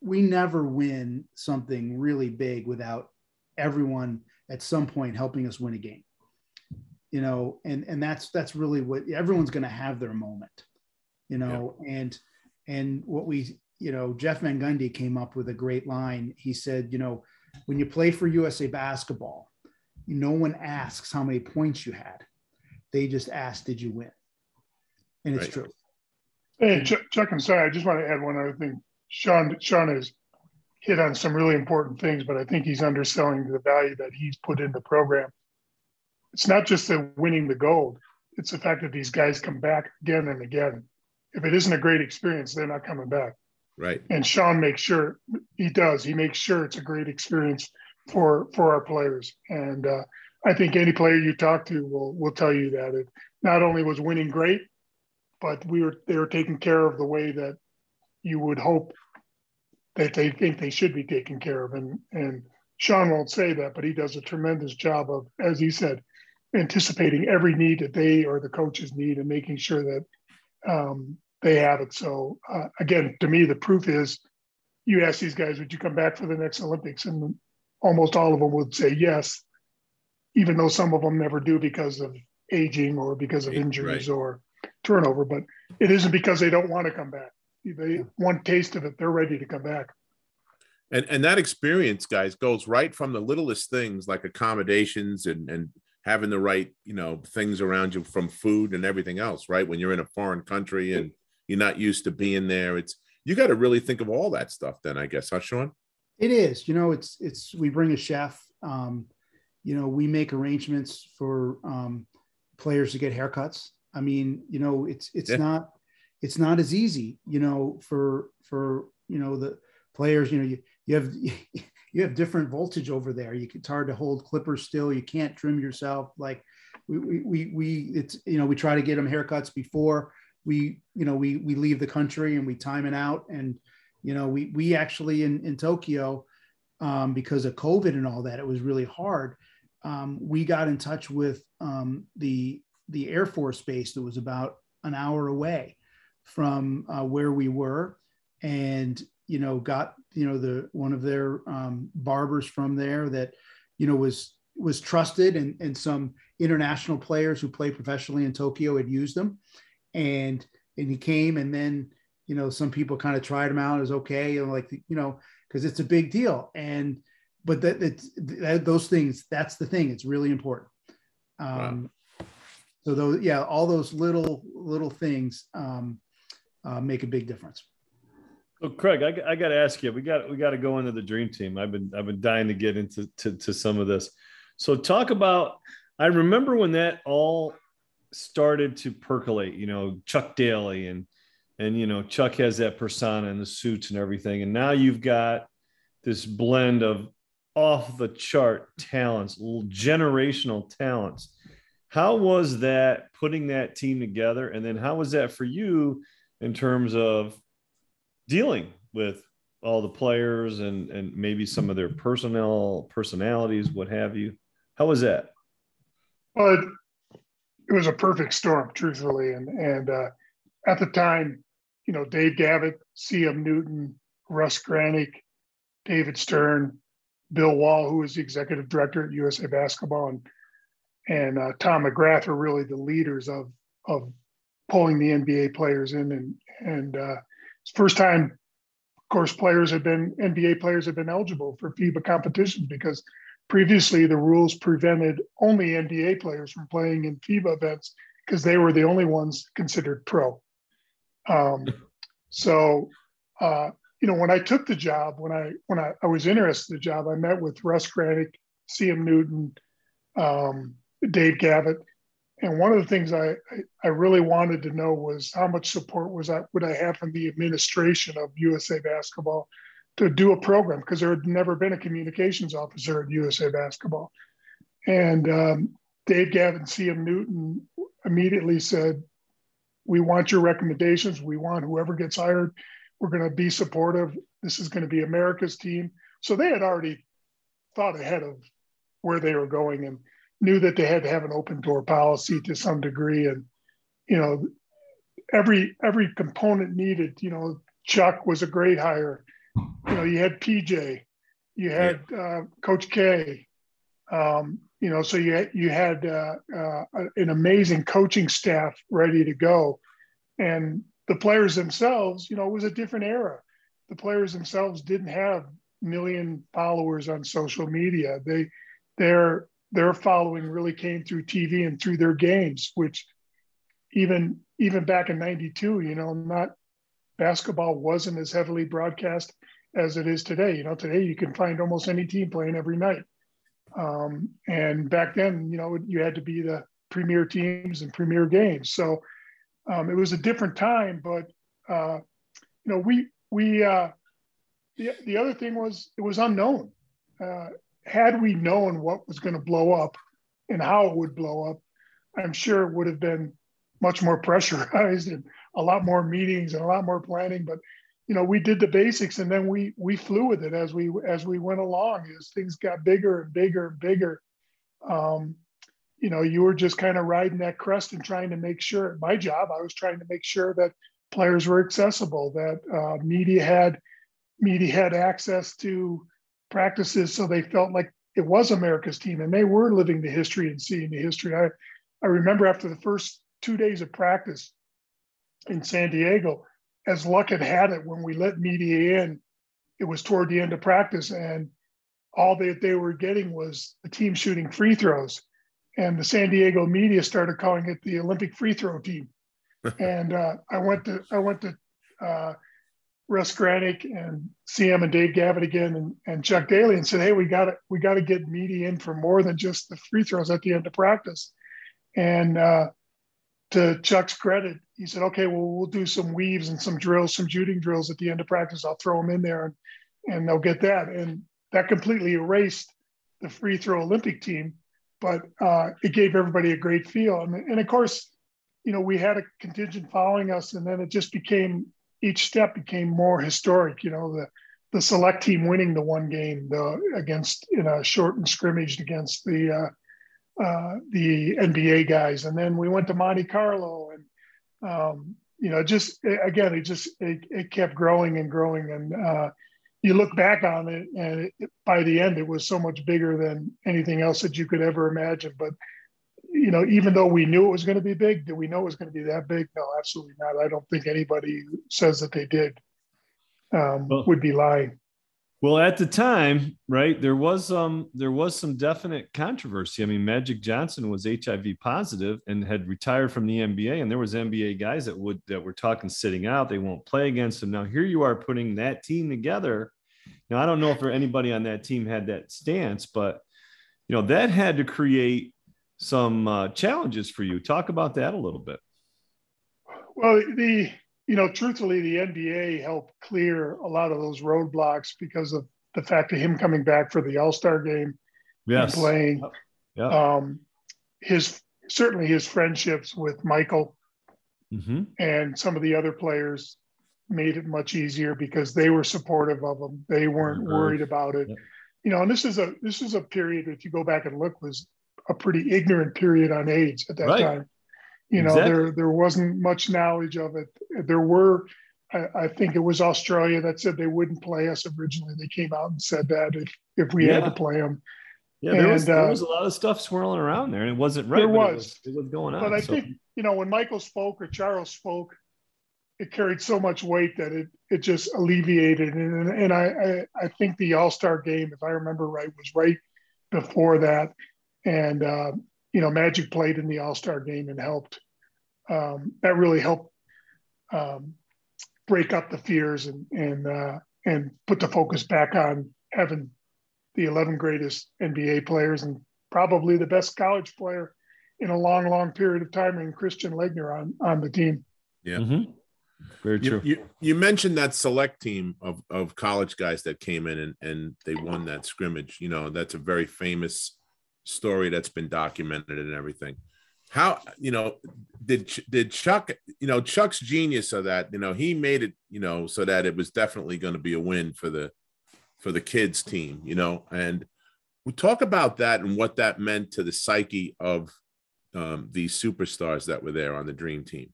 we never win something really big without everyone at some point helping us win a game you know and and that's that's really what everyone's going to have their moment you know yeah. and and what we you know jeff van gundy came up with a great line he said you know when you play for usa basketball no one asks how many points you had. They just ask, did you win? And it's right. true. Hey, Chuck, I'm sorry. I just want to add one other thing. Sean, Sean has hit on some really important things, but I think he's underselling the value that he's put in the program. It's not just the winning the gold; it's the fact that these guys come back again and again. If it isn't a great experience, they're not coming back. Right. And Sean makes sure he does. He makes sure it's a great experience for for our players. And uh, I think any player you talk to will will tell you that it not only was winning great, but we were they were taken care of the way that you would hope that they think they should be taken care of. And and Sean won't say that, but he does a tremendous job of, as he said, anticipating every need that they or the coaches need and making sure that um, they have it. So uh, again, to me, the proof is you ask these guys, would you come back for the next Olympics? And almost all of them would say yes, even though some of them never do because of aging or because of injuries right. or turnover. But it isn't because they don't want to come back. They one taste of it, they're ready to come back. And and that experience, guys, goes right from the littlest things like accommodations and and having the right you know things around you from food and everything else right? When you're in a foreign country and you're not used to being there it's you got to really think of all that stuff then i guess huh sean? It is you know it's it's we bring a chef um you know we make arrangements for um players to get haircuts. I mean you know it's it's yeah. not it's not as easy you know for for you know the players you know you you have *laughs* you have different voltage over there. You, it's hard to hold clippers still. You can't trim yourself. Like we, we, we, it's, you know, we try to get them haircuts before we, you know, we, we leave the country and we time it out. And, you know, we, we actually in, in Tokyo, um, because of COVID and all that, it was really hard. Um, we got in touch with um, the, the Air Force base that was about an hour away from uh, where we were. And you know, got you know the one of their um, barbers from there that you know was was trusted, and and some international players who play professionally in Tokyo had used them, and and he came, and then you know some people kind of tried him out as okay, and like you know because it's a big deal, and but that it's that, those things that's the thing, it's really important. Um, wow. So those yeah, all those little little things um, uh, make a big difference. So Craig, I, I got to ask you. We got we got to go into the dream team. I've been I've been dying to get into to, to some of this. So talk about. I remember when that all started to percolate. You know, Chuck Daly and and you know Chuck has that persona and the suits and everything. And now you've got this blend of off the chart talents, generational talents. How was that putting that team together? And then how was that for you in terms of dealing with all the players and and maybe some of their personnel personalities what have you. How was that? Well it, was a perfect storm truthfully. And and uh, at the time you know dave gavitt cm newton russ granik david stern bill wall who was the executive director at usa basketball and and uh, tom mcgrath were really the leaders of of pulling the nba players in and and uh, first time, of course, players have been NBA players have been eligible for FIBA competitions because previously the rules prevented only NBA players from playing in FIBA events because they were the only ones considered pro. Um, *laughs* so, uh, you know, when I took the job, when I when I, I was interested in the job, I met with Russ Granik, CM Newton, um, Dave Gavitt, and one of the things I, I really wanted to know was how much support was I would I have from the administration of USA Basketball to do a program because there had never been a communications officer at USA Basketball. And um, Dave Gavitt, CM Newton immediately said, "We want your recommendations. We want whoever gets hired. We're going to be supportive. This is going to be America's team." So they had already thought ahead of where they were going and knew that they had to have an open door policy to some degree. And you know every every component needed you know chuck was a great hire. You know you had pj you had uh, coach k um, you know so you had, you had uh, uh, an amazing coaching staff ready to go. And the players themselves you know it was a different era. The players themselves didn't have million followers on social media. They they're their following really came through TV and through their games, which even even back in 92, you know, not basketball wasn't as heavily broadcast as it is today. You know, today you can find almost any team playing every night. Um, and back then, you know, you had to be the premier teams and premier games. So um, it was a different time, but uh, you know, we we uh, the the other thing was it was unknown. Uh, had we known what was going to blow up and how it would blow up, I'm sure it would have been much more pressurized *laughs* and a lot more meetings and a lot more planning. But you know, we did the basics and then we we flew with it as we as we went along. As things got bigger and bigger and bigger, um, you know, you were just kind of riding that crest and trying to make sure. My job, I was trying to make sure that players were accessible, that uh, media had media had access to practices, so they felt like it was America's team, and they were living the history and seeing the history. I I remember after the first two days of practice in San Diego, as luck had had it, when we let media in, it was toward the end of practice, and all that they were getting was the team shooting free throws. And the San Diego media started calling it the Olympic free throw team. *laughs* and uh, I went to I went to uh, Russ Granik and CM and Dave Gavitt again and, and Chuck Daly and said, "Hey, we got to we got to get media in for more than just the free throws at the end of practice." And uh, to Chuck's credit, he said, okay, well, we'll do some weaves and some drills, some shooting drills at the end of practice. I'll throw them in there and, and they'll get that. And that completely erased the free throw Olympic team, but uh, it gave everybody a great feel. And, and of course, you know, we had a contingent following us, and then it just became each step became more historic. You know, the the select team winning the one game the, against in a shortened scrimmage against the uh, uh, the NBA guys, and then we went to Monte Carlo, and um, you know, just again, it just it, it kept growing and growing, and uh, you look back on it, and it, by the end, it was so much bigger than anything else that you could ever imagine. But you know, even though we knew it was going to be big, did we know it was going to be that big? No, absolutely not. I don't think anybody says that they did um, well, would be lying. Well, at the time, right, there was um there was some definite controversy. I mean, Magic Johnson was HIV positive and had retired from the NBA, and there was NBA guys that would that were talking sitting out. They won't play against him. Now here you are putting that team together. Now I don't know if anybody on that team had that stance, but you know that had to create some uh, challenges for you. Talk about that a little bit. Well, the you know, truthfully, the NBA helped clear a lot of those roadblocks because of the fact of him coming back for the All Star game yes. and playing. Yeah. Um, his certainly his friendships with Michael mm-hmm. and some of the other players made it much easier because they were supportive of him. They weren't worried about it. You know, and this is a this is a period. If you go back and look, was a pretty ignorant period on AIDS at that right. time. You know, exactly. there there wasn't much knowledge of it. There were, I, I, think it was Australia that said they wouldn't play us originally. They came out and said that if if we yeah. had to play them. Yeah, there, and, was, there uh, was a lot of stuff swirling around there, and it wasn't right. There was. It was, it was going on. But I so. think you know when Michael spoke or Charles spoke, it carried so much weight that it it just alleviated. And and I I, I think the All Star game, if I remember right, was right before that, and uh, you know, Magic played in the All Star game and helped. Um, that really helped um, break up the fears and and uh, and put the focus back on having the 11 greatest NBA players and probably the best college player in a long, long period of time, and Christian Laettner on on the team. Yeah. Mm-hmm. Very true. You, you, you, mentioned that select team of, of college guys that came in and, and they won that scrimmage. You know, that's a very famous story that's been documented and everything. How you know did did Chuck you know Chuck's genius of that you know he made it you know so that it was definitely going to be a win for the for the kids team you know and we talk about that and what that meant to the psyche of um, these superstars that were there on the dream team.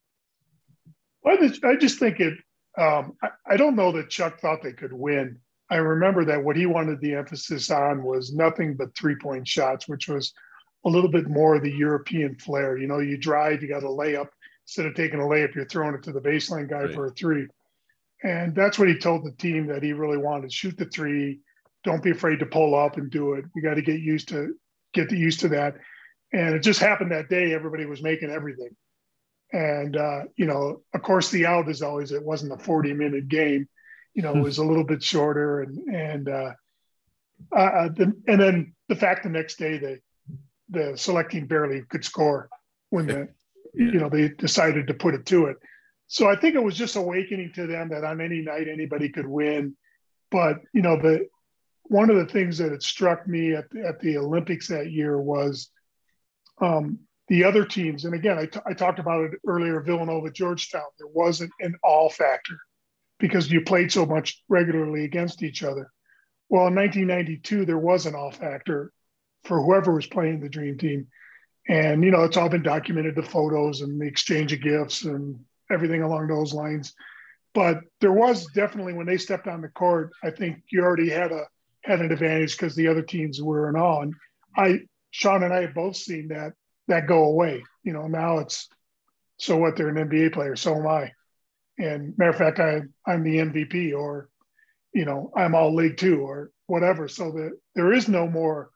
Well, I just think it. Um, I, I don't know that Chuck thought they could win. I remember that what he wanted the emphasis on was nothing but three point shots, which was a little bit more of the European flair. You know, you drive, you got a layup. Instead of taking a layup, you're throwing it to the baseline guy right. for a three. And that's what he told the team that he really wanted shoot the three. Don't be afraid to pull up and do it. We got to get used to get used to that. And it just happened that day, everybody was making everything. And, uh, you know, of course, the out is always, it wasn't a 40 minute game, you know, it was a little bit shorter. And, and, uh, uh, the, and then the fact the next day, they, the select team barely could score when the, *laughs* yeah. you know, they decided to put it to it. So I think it was just awakening to them that on any night anybody could win. But you know, the one of the things that had struck me at the, at the Olympics that year was um, the other teams. And again, I, t- I talked about it earlier. Villanova, Georgetown. There wasn't an all factor because you played so much regularly against each other. Well, in 1992, there was an off factor for whoever was playing the dream team. And, you know, it's all been documented the photos and the exchange of gifts and everything along those lines. But there was definitely when they stepped on the court, I think you already had a had an advantage because the other teams were in awe. And I Sean and I have both seen that that go away. You know, now it's so what they're an NBA player, so am I. And matter of fact, I I'm the MVP or you know, I'm all league two or whatever. So that there is no more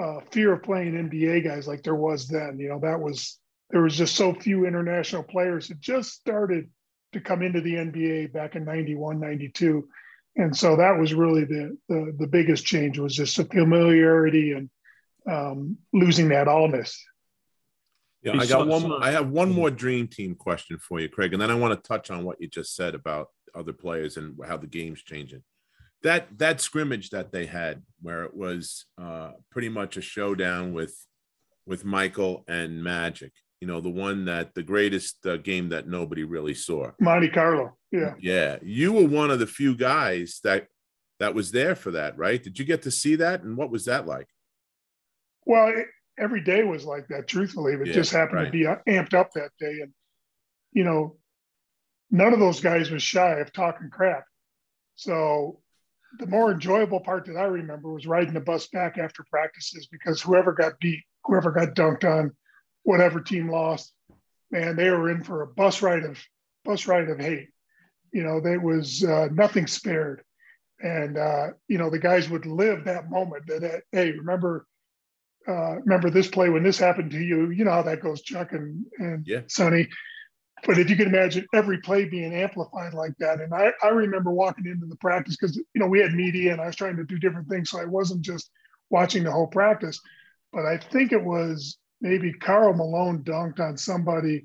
uh, fear of playing NBA guys like there was then. You know, that was there was just so few international players that just started to come into the NBA back in 91, 92. And so that was really the, the, the biggest change was just the familiarity and um, losing that allness. Yeah, I got one. I have one more dream team question for you, Craig, and then I want to touch on what you just said about other players and how the game's changing. That that scrimmage that they had, where it was uh, pretty much a showdown with with Michael and Magic you know, the one that the greatest uh, game that nobody really saw. Monte Carlo. Yeah. Yeah. You were one of the few guys that that was there for that, right? Did you get to see that? And what was that like? Well, it, every day was like that, truthfully. It yeah, just happened right. to be amped up that day. And, you know, none of those guys was shy of talking crap. So the more enjoyable part that I remember was riding the bus back after practices because whoever got beat, whoever got dunked on, whatever team lost, man, they were in for a bus ride of bus ride of hate. You know, there was uh, nothing spared, and uh, you know the guys would live that moment. That, that hey, remember, uh, remember this play when this happened to you. You know how that goes, Chuck and and yeah. Sonny. But if you can imagine every play being amplified like that, and I, I remember walking into the practice because you know we had media and I was trying to do different things, so I wasn't just watching the whole practice. But I think it was maybe Karl Malone dunked on somebody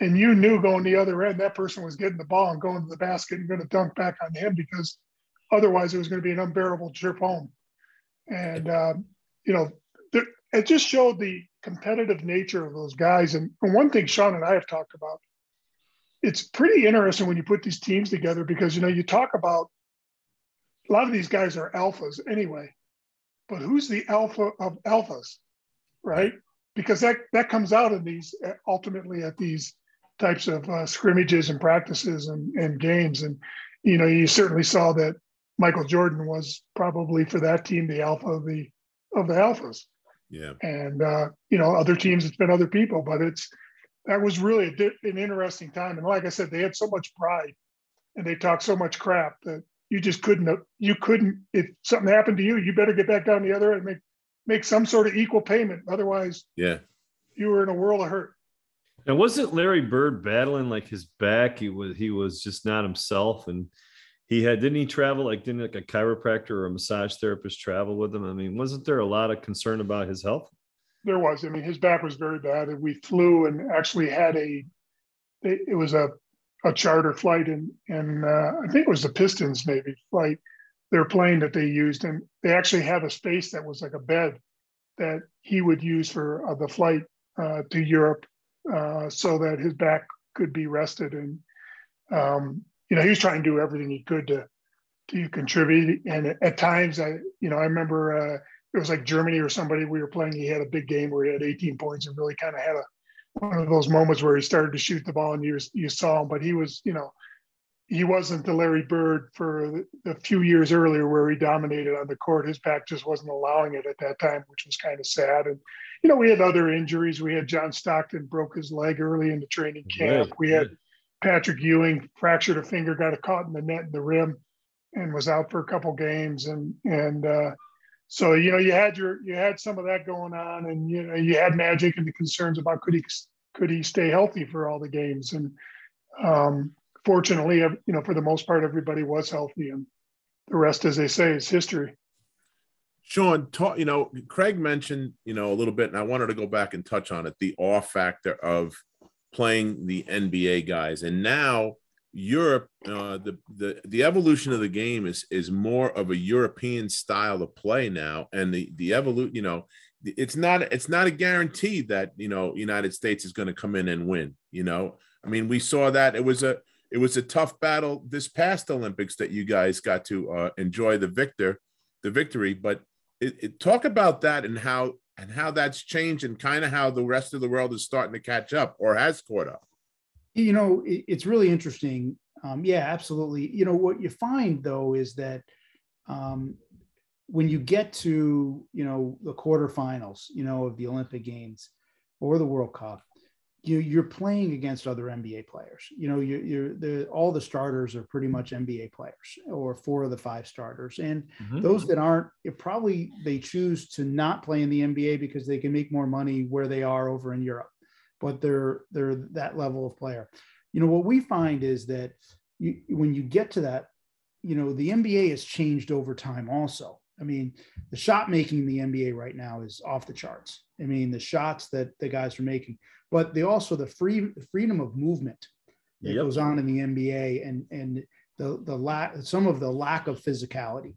and you knew going the other end that person was getting the ball and going to the basket and going to dunk back on him because otherwise it was going to be an unbearable trip home. And, um, you know, it just showed the competitive nature of those guys. And, one thing Sean and I have talked about, it's pretty interesting when you put these teams together because, you know, you talk about a lot of these guys are alphas anyway, but who's the alpha of alphas, right? because that that comes out in these ultimately at these types of uh, scrimmages and practices and, and games and you know you certainly saw that michael jordan was probably for that team the alpha of the of the alphas yeah and uh, you know other teams it's been other people but it's that was really a, an interesting time and like i said they had so much pride and they talked so much crap that you just couldn't you couldn't if something happened to you you better get back down the other and make make some sort of equal payment. Otherwise, yeah, you were in a world of hurt. And wasn't Larry Bird battling like his back? He was he was just not himself, and he had didn't he travel like didn't like a chiropractor or a massage therapist travel with him? I mean, wasn't there a lot of concern about his health? There was. I mean, his back was very bad, and we flew and actually had a it was a a charter flight, and and uh, I think it was the Pistons maybe flight their plane that they used, and they actually have a space that was like a bed that he would use for uh, the flight uh, to Europe, uh, so that his back could be rested. And um, you know, he was trying to do everything he could to to contribute. And at times, I you know, I remember uh, it was like Germany or somebody we were playing. He had a big game where he had 18 points and really kind of had a one of those moments where he started to shoot the ball and you you saw him, but he was you know he wasn't the Larry Bird for a few years earlier where he dominated on the court. His back just wasn't allowing it at that time, which was kind of sad. And you know, we had other injuries. We had John Stockton broke his leg early in the training camp. Right. We had Patrick Ewing fractured a finger, got a caught in the net in the rim, and was out for a couple games. And and uh, so you know you had your you had some of that going on, and you know you had Magic and the concerns about could he could he stay healthy for all the games, and um, fortunately, you know for the most part everybody was healthy, and the rest, as they say, is history. Sean, talk, you know, Craig mentioned, you know, a little bit, and I wanted to go back and touch on it the awe factor of playing the NBA guys. And now Europe, uh, the the the evolution of the game is is more of a European style of play now, and the the evolution, you know, it's not it's not a guarantee that you know United States is going to come in and win. You know, I mean, we saw that it was a it was a tough battle this past Olympics that you guys got to uh, enjoy the victor, the victory. But it, it, talk about that and how and how that's changed and kind of how the rest of the world is starting to catch up or has caught up. You know, it's really interesting. Um, yeah, absolutely. You know, what you find though is that um, when you get to, you know, the quarterfinals, you know, of the Olympic Games or the World Cup, you you're playing against other NBA players. You know, you, you're the all the starters are pretty much NBA players, or four of the five starters, and mm-hmm. those that aren't, it probably they choose to not play in the NBA because they can make more money where they are over in Europe but they're they're that level of player. You know what we find is that you, when you get to that, you know the NBA has changed over time. Also, I mean, the shot making in the NBA right now is off the charts. I mean, the shots that the guys are making, but they also the free freedom of movement that yep. goes on in the NBA and and the the lack some of the lack of physicality.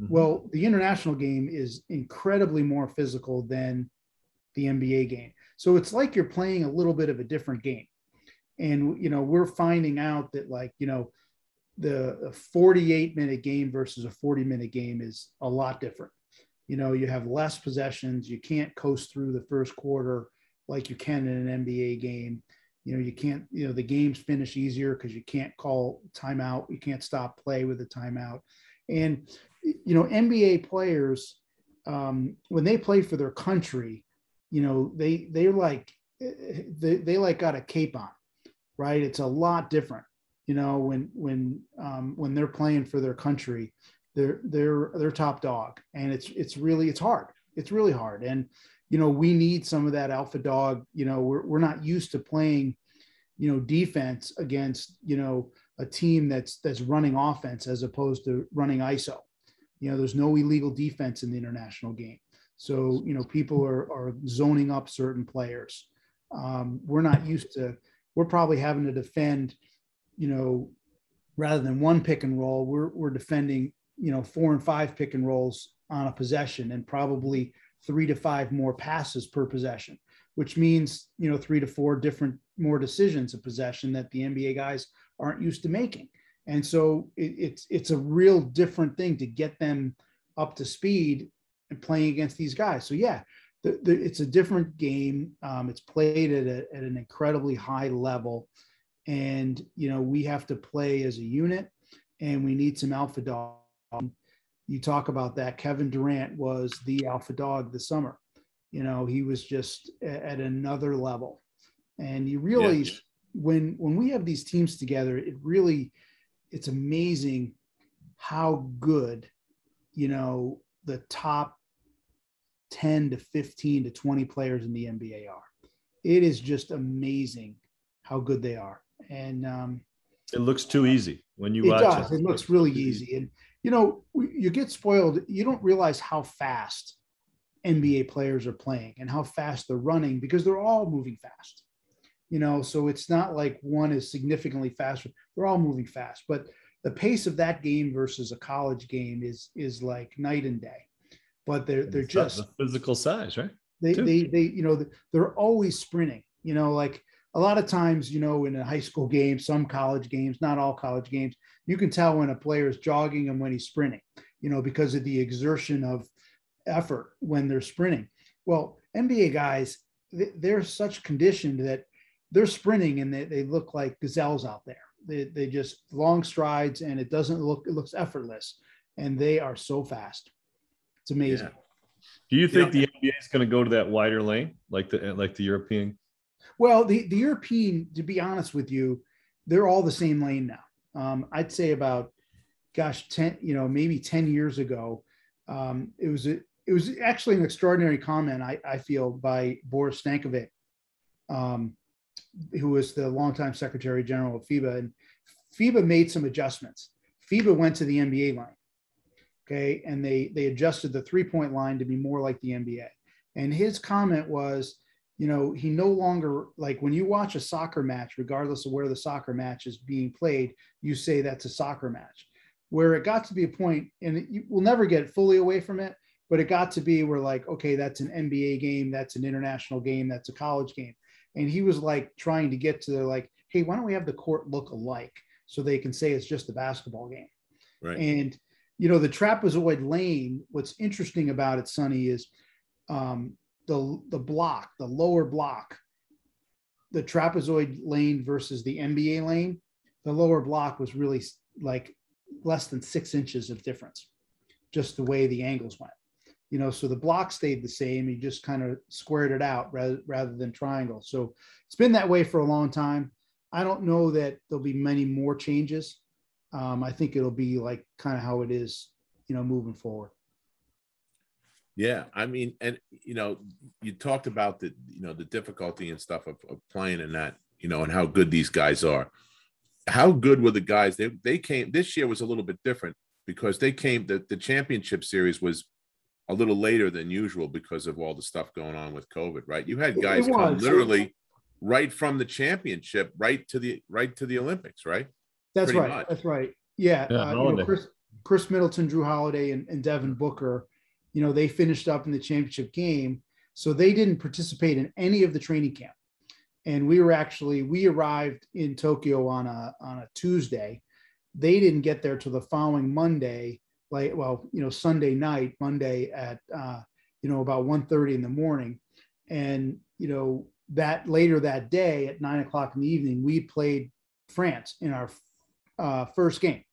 Mm-hmm. Well, the international game is incredibly more physical than the NBA game. So it's like you're playing a little bit of a different game. And, you know, we're finding out that, like, you know, the 48 minute game versus a 40 minute game is a lot different. You know, you have less possessions. You can't coast through the first quarter like you can in an NBA game. You know, you can't, you know, the games finish easier because you can't call timeout. You can't stop play with a timeout. And, you know, NBA players, um, when they play for their country, you know they they're like they, they like got a cape on right it's a lot different you know when when um, when they're playing for their country they're they're they're top dog and it's it's really it's hard it's really hard and you know we need some of that alpha dog you know we're, we're not used to playing you know defense against you know a team that's that's running offense as opposed to running iso you know there's no illegal defense in the international game so, you know, people are, are zoning up certain players. Um, we're not used to, we're probably having to defend, you know, rather than one pick and roll, we're, we're defending, you know, four and five pick and rolls on a possession and probably three to five more passes per possession, which means, you know, three to four different more decisions of possession that the NBA guys aren't used to making. And so it, it's, it's a real different thing to get them up to speed and playing against these guys. So yeah, the, the, it's a different game. Um, it's played at, a, at an incredibly high level, and you know we have to play as a unit, and we need some alpha dog. You talk about that. Kevin Durant was the alpha dog this summer. You know he was just at another level, and you realize yes. when when we have these teams together, it really it's amazing how good you know the top 10 to 15 to 20 players in the NBA are. It is just amazing how good they are. And um, it looks too easy when you it watch does. it. It looks really easy. And, you know, you get spoiled. You don't realize how fast NBA players are playing and how fast they're running because they're all moving fast. You know, so it's not like one is significantly faster. They're all moving fast. But the pace of that game versus a college game is is like night and day but they're they're just the physical size right they, they they you know they're always sprinting you know like a lot of times you know in a high school game some college games not all college games you can tell when a player is jogging and when he's sprinting you know because of the exertion of effort when they're sprinting. Well nba guys they're such conditioned that they're sprinting and they, they look like gazelles out there. They, they just long strides and it doesn't look it looks effortless and they are so fast. It's amazing. Yeah. do you think the nba is going to go to that wider lane like the like the european? Well the the european to be honest with you they're all the same lane now um, i'd say about gosh 10 you know maybe 10 years ago um, it was a it was actually an extraordinary comment, I, I feel, by Boris Stankovic, um, who was the longtime Secretary General of FIBA. And FIBA made some adjustments. FIBA went to the NBA line, okay, and they they adjusted the three point line to be more like the NBA. And his comment was, you know, he no longer like when you watch a soccer match, regardless of where the soccer match is being played, you say that's a soccer match. Where it got to be a point, and you will never get fully away from it, but it got to be where like, okay, that's an NBA game, that's an international game, that's a college game. And he was like trying to get to the like, hey, why don't we have the court look alike so they can say it's just a basketball game? Right. And you know, the trapezoid lane, what's interesting about it, Sonny, is um, the the block, the lower block, the trapezoid lane versus the NBA lane, the lower block was really like less than six inches of difference, just the way the angles went. You know, so the block stayed the same. You just kind of squared it out rather rather than triangle. So it's been that way for a long time. I don't know that there'll be many more changes. Um, I think it'll be like kind of how it is, you know, moving forward. Yeah, I mean, and you know, you talked about the you know the difficulty and stuff of, of playing in that, you know, and how good these guys are. How good were the guys? They they came this year was a little bit different because they came the, the championship series was a little later than usual because of all the stuff going on with COVID, right? You had guys come literally right from the championship right to the right to the Olympics, right? That's Pretty right. Much. That's right. Yeah, yeah uh, you know, Khris, Khris Middleton, Jrue Holiday, and, and Devin Booker you know, they finished up in the championship game. So they didn't participate in any of the training camp. And we were actually, we arrived in Tokyo on a, on a Tuesday. They didn't get there till the following Monday, like, well, you know, Sunday night, Monday at, uh, you know, about 1.30 in the morning. And, you know, that later that day at nine o'clock in the evening, we played France in our uh, first game.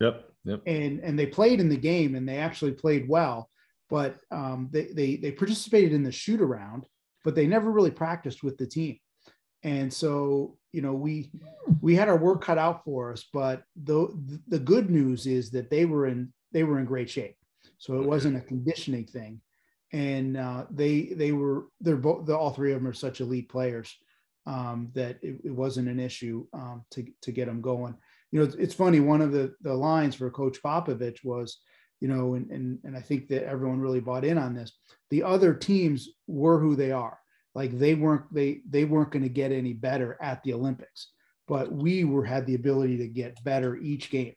Yep. Yep. And and they played in the game and they actually played well but um, they, they, they participated in the shoot around, but they never really practiced with the team. And so, you know, we we had our work cut out for us, but the the good news is that they were in they were in great shape. So it wasn't a conditioning thing, and uh, they they were they're both the, all three of them are such elite players um, that it, it, wasn't an issue um, to to get them going. You know, it's, it's funny. One of the the lines for Coach Popovich was, you know, and, and, and I think that everyone really bought in on this. The other teams were who they are. Like they weren't they they weren't going to get any better at the Olympics, but we were had the ability to get better each game,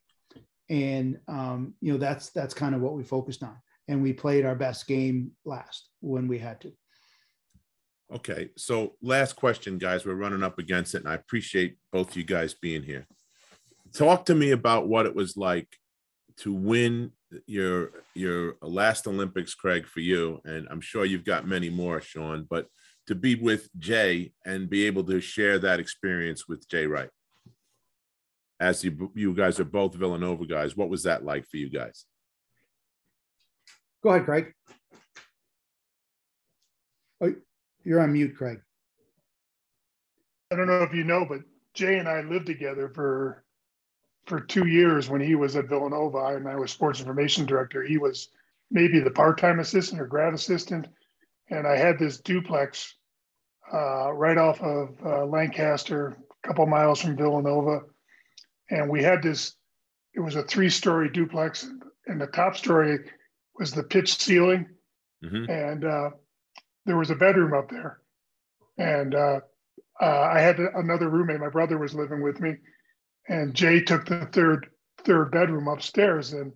and um, you know that's that's kind of what we focused on, and we played our best game last when we had to. Okay, so last question, guys. We're running up against it, and I appreciate both you guys being here. Talk to me about what it was like to win your your last Olympics, Craig, for you, and I'm sure you've got many more, Sean. But to be with Jay and be able to share that experience with Jay Wright, as you you guys are both Villanova guys, what was that like for you guys? Go ahead, Craig. Oh, you're on mute, Craig. I don't know if you know, but Jay and I lived together for for two years when he was at Villanova and I was sports information director. He was maybe the part-time assistant or grad assistant, and I had this duplex uh, right off of uh, Lancaster, a couple miles from Villanova, and we had this. It was a three-story duplex, and the top story was the pitch ceiling, mm-hmm. and uh, there was a bedroom up there, and uh, uh, I had another roommate. My brother was living with me and Jay took the third third bedroom upstairs, and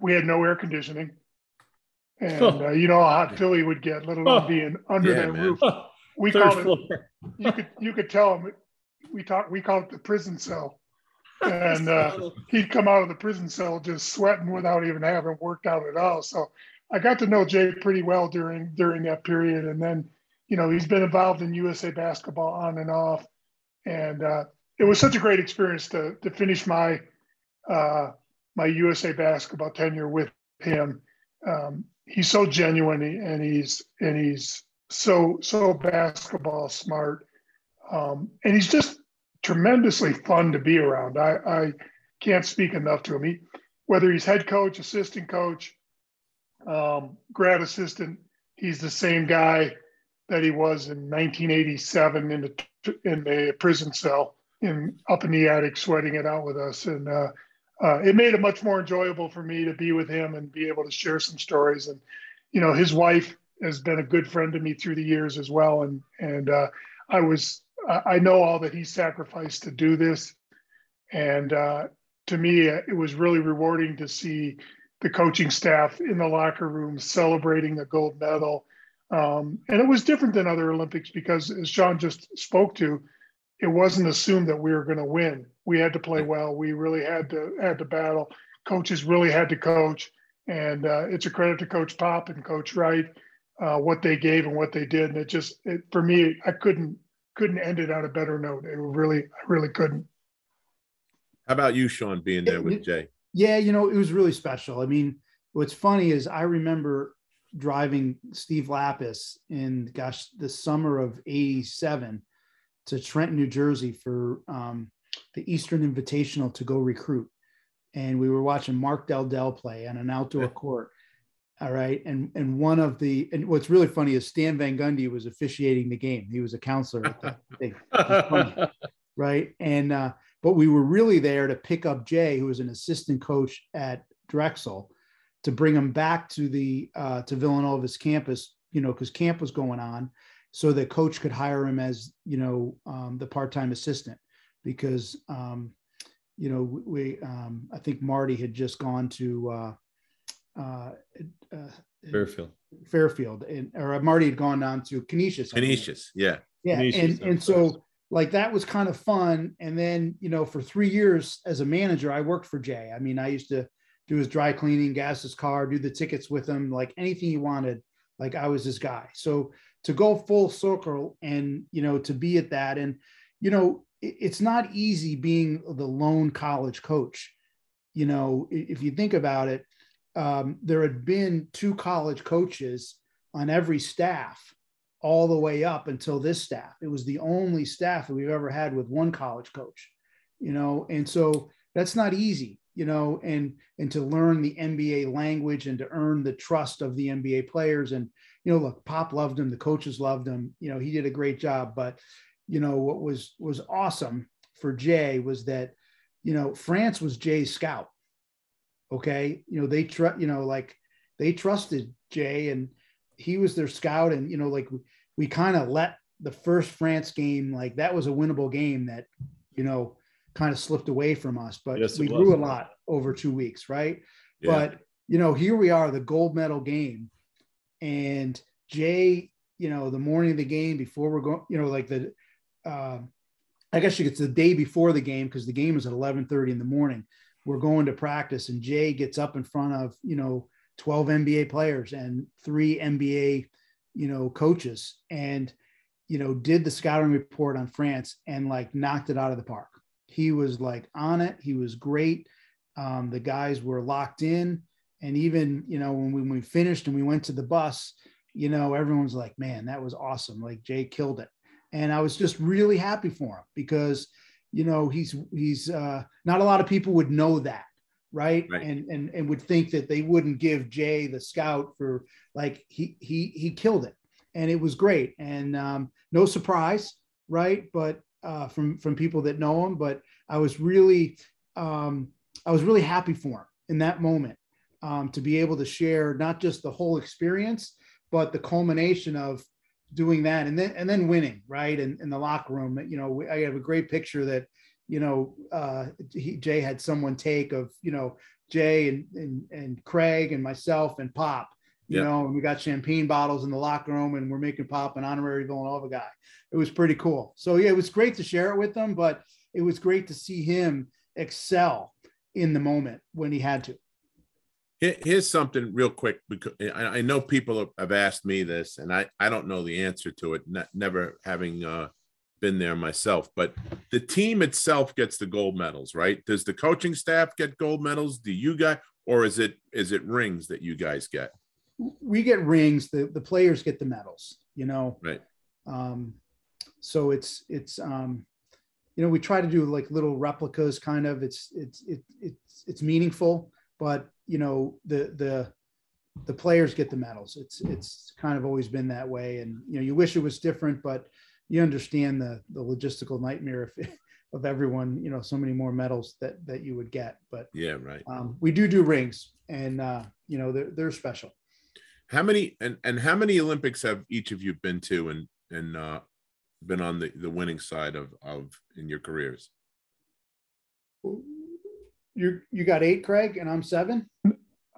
we had no air conditioning. And oh. uh, you know how hot Philly would get, let alone oh. being under yeah, that man. roof. We call it. You could you could tell him. We talk. We call it the prison cell. *laughs* And uh, he'd come out of the prison cell just sweating without even having worked out at all. So I got to know Jay pretty well during during that period. And then, you know, he's been involved in USA basketball on and off. And uh, it was such a great experience to to finish my uh, my USA basketball tenure with him. Um, he's so genuine and he's and he's so so basketball smart, um, and he's just tremendously fun to be around. I, I can't speak enough to him. He, whether he's head coach, assistant coach, um, grad assistant. He's the same guy that he was in 1987 in the in the prison cell in up in the attic, sweating it out with us, and uh, uh, it made it much more enjoyable for me to be with him and be able to share some stories. And you know, his wife has been a good friend to me through the years as well, and and uh, I was I know all that he sacrificed to do this, and uh, to me, it was really rewarding to see the coaching staff in the locker room celebrating the gold medal. Um, and it was different than other Olympics because, as Sean just spoke to, it wasn't assumed that we were going to win. We had to play well. We really had to had to battle. Coaches really had to coach, and uh, it's a credit to Coach Pop and Coach Wright uh, what they gave and what they did. And it just it, for me, I couldn't couldn't end it on a better note. It really, I really couldn't. How about you, Sean, being there with Jay? Yeah, you know, it was really special. I mean, what's funny is I remember driving Steve Lappas in gosh, the summer of 87 to Trenton, New Jersey for um, the Eastern Invitational to go recruit. And we were watching Mark Del Del play on an outdoor court. All right. And and one of the and what's really funny is Stan Van Gundy was officiating the game. He was a counselor at *laughs* thing. right. And uh, but we were really there to pick up Jay, who was an assistant coach at Drexel, to bring him back to the uh, to Villanova's campus, you know, because camp was going on, so the coach could hire him as you know um, the part-time assistant because um, you know we um, I think Marty had just gone to uh, uh, uh, Fairfield. Fairfield, and or Marty had gone down to Canisius. Canisius, yeah, yeah, Canisius, and and so like that was kind of fun. And then you know, for three years as a manager, I worked for Jay. I mean, I used to do his dry cleaning, gas his car, do the tickets with him, like anything he wanted. Like I was his guy. So to go full circle and you know to be at that, and you know, it, it's not easy being the lone college coach. You know, if you think about it um, there had been two college coaches on every staff all the way up until this staff. It was the only staff that we've ever had with one college coach, you know, and so that's not easy, you know, and and to learn the NBA language and to earn the trust of the NBA players. And you know, look, Pop loved him, the coaches loved him, you know, he did a great job. But you know, what was was awesome for Jay was that, you know, France was Jay's scout Okay. You know, they trust, you know, like they trusted Jay and he was their scout. And, you know, like we, we kind of let the first France game, like that was a winnable game that, you know, kind of slipped away from us, but yes, we grew a lot over two weeks. Right. Yeah. But, you know, here we are, the gold medal game. And Jay, you know, the morning of the game before we're going, you know, like the, uh, I guess it's the day before the game because the game is at 11:30 in the morning we're going to practice and Jay gets up in front of, you know, 12 NBA players and three NBA, you know, coaches and, you know, did the scouting report on France and like knocked it out of the park. He was like on it. He was great. Um, the guys were locked in. And even, you know, when we, when we finished and we went to the bus, you know, everyone's like, man, that was awesome. Like Jay killed it. And I was just really happy for him because you know he's he's uh, not a lot of people would know that right? right, and and and would think that they wouldn't give Jay the scout for like he he he killed it and it was great and um, no surprise right but uh, from from people that know him but I was really um, I was really happy for him in that moment um, to be able to share not just the whole experience but the culmination of doing that. And then and then winning right and in the locker room. You know i have a great picture that you know uh he, jay had someone take of you know jay and and, and craig and myself and pop you know and we got champagne bottles in the locker room and we're making pop an honorary villanova guy. It was pretty cool. So yeah it was great to share it with them but it was great to see him excel in the moment when he had to Here's something real quick because I know people have asked me this, and I, I don't know the answer to it, never having uh, been there myself. But the team itself gets the gold medals, right? Does the coaching staff get gold medals? Do you guys, or is it is it rings that you guys get? We get rings. The the players get the medals. You know, right? Um, so it's it's um, you know we try to do like little replicas, kind of. It's it's it, it's it's meaningful but you know the the the players get the medals. It's it's kind of always been that way, and you know you wish it was different, but you understand the the logistical nightmare if, *laughs* of everyone. You know, so many more medals that that you would get. But yeah, right. Um, we do do rings, and uh, you know they're they're special. How many and and how many Olympics have each of you been to and and uh, been on the the winning side of of in your careers? You you got eight, Craig, and I'm seven.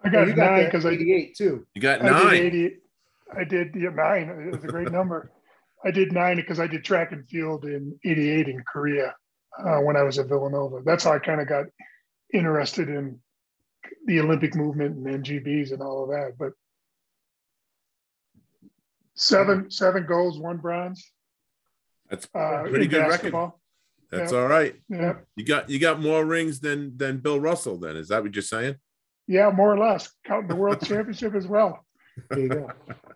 I got, oh, nine because I did eight too. You got nine. I did, 80, I did yeah, nine. It was a great number. I did nine because I did track and field in '88 in Korea uh, when I was at Villanova. That's how I kind of got interested in the Olympic movement and NGBs and all of that. But seven seven goals, one bronze. That's uh, pretty good basketball. record. That's all right. Yeah. You got you got more rings than than Bill Russell. Then is that what you're saying? Yeah, more or less, counting the World *laughs* Championship as well. There you go.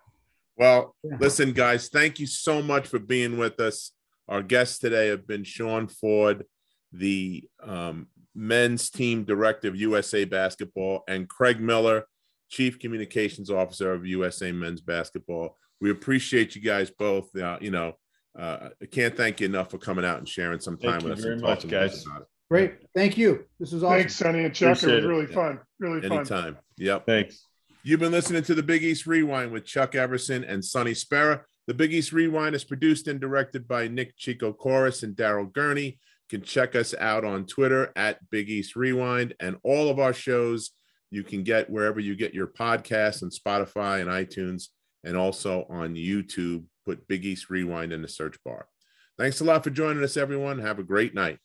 *laughs* well, yeah. listen, guys, thank you so much for being with us. Our guests today have been Sean Ford, the um, men's team director of USA Basketball, and Craig Miller, chief communications officer of USA Men's Basketball. We appreciate you guys both. Uh, you know, uh, I can't thank you enough for coming out and sharing some time thank with us. Very much, guys. Great. Thank you. This was awesome. Thanks, Sonny and Chuck. Appreciate it was really it. fun. Really Anytime. fun. Anytime. Yep. Thanks. You've been listening to the Big East Rewind with Chuck Everson and Sonny Spera. The Big East Rewind is produced and directed by Nick Chico Chorus and Daryl Gurney. You can check us out on Twitter at Big East Rewind and all of our shows you can get wherever you get your podcasts and Spotify and iTunes and also on YouTube. Put Big East Rewind in the search bar. Thanks a lot for joining us, everyone. Have a great night.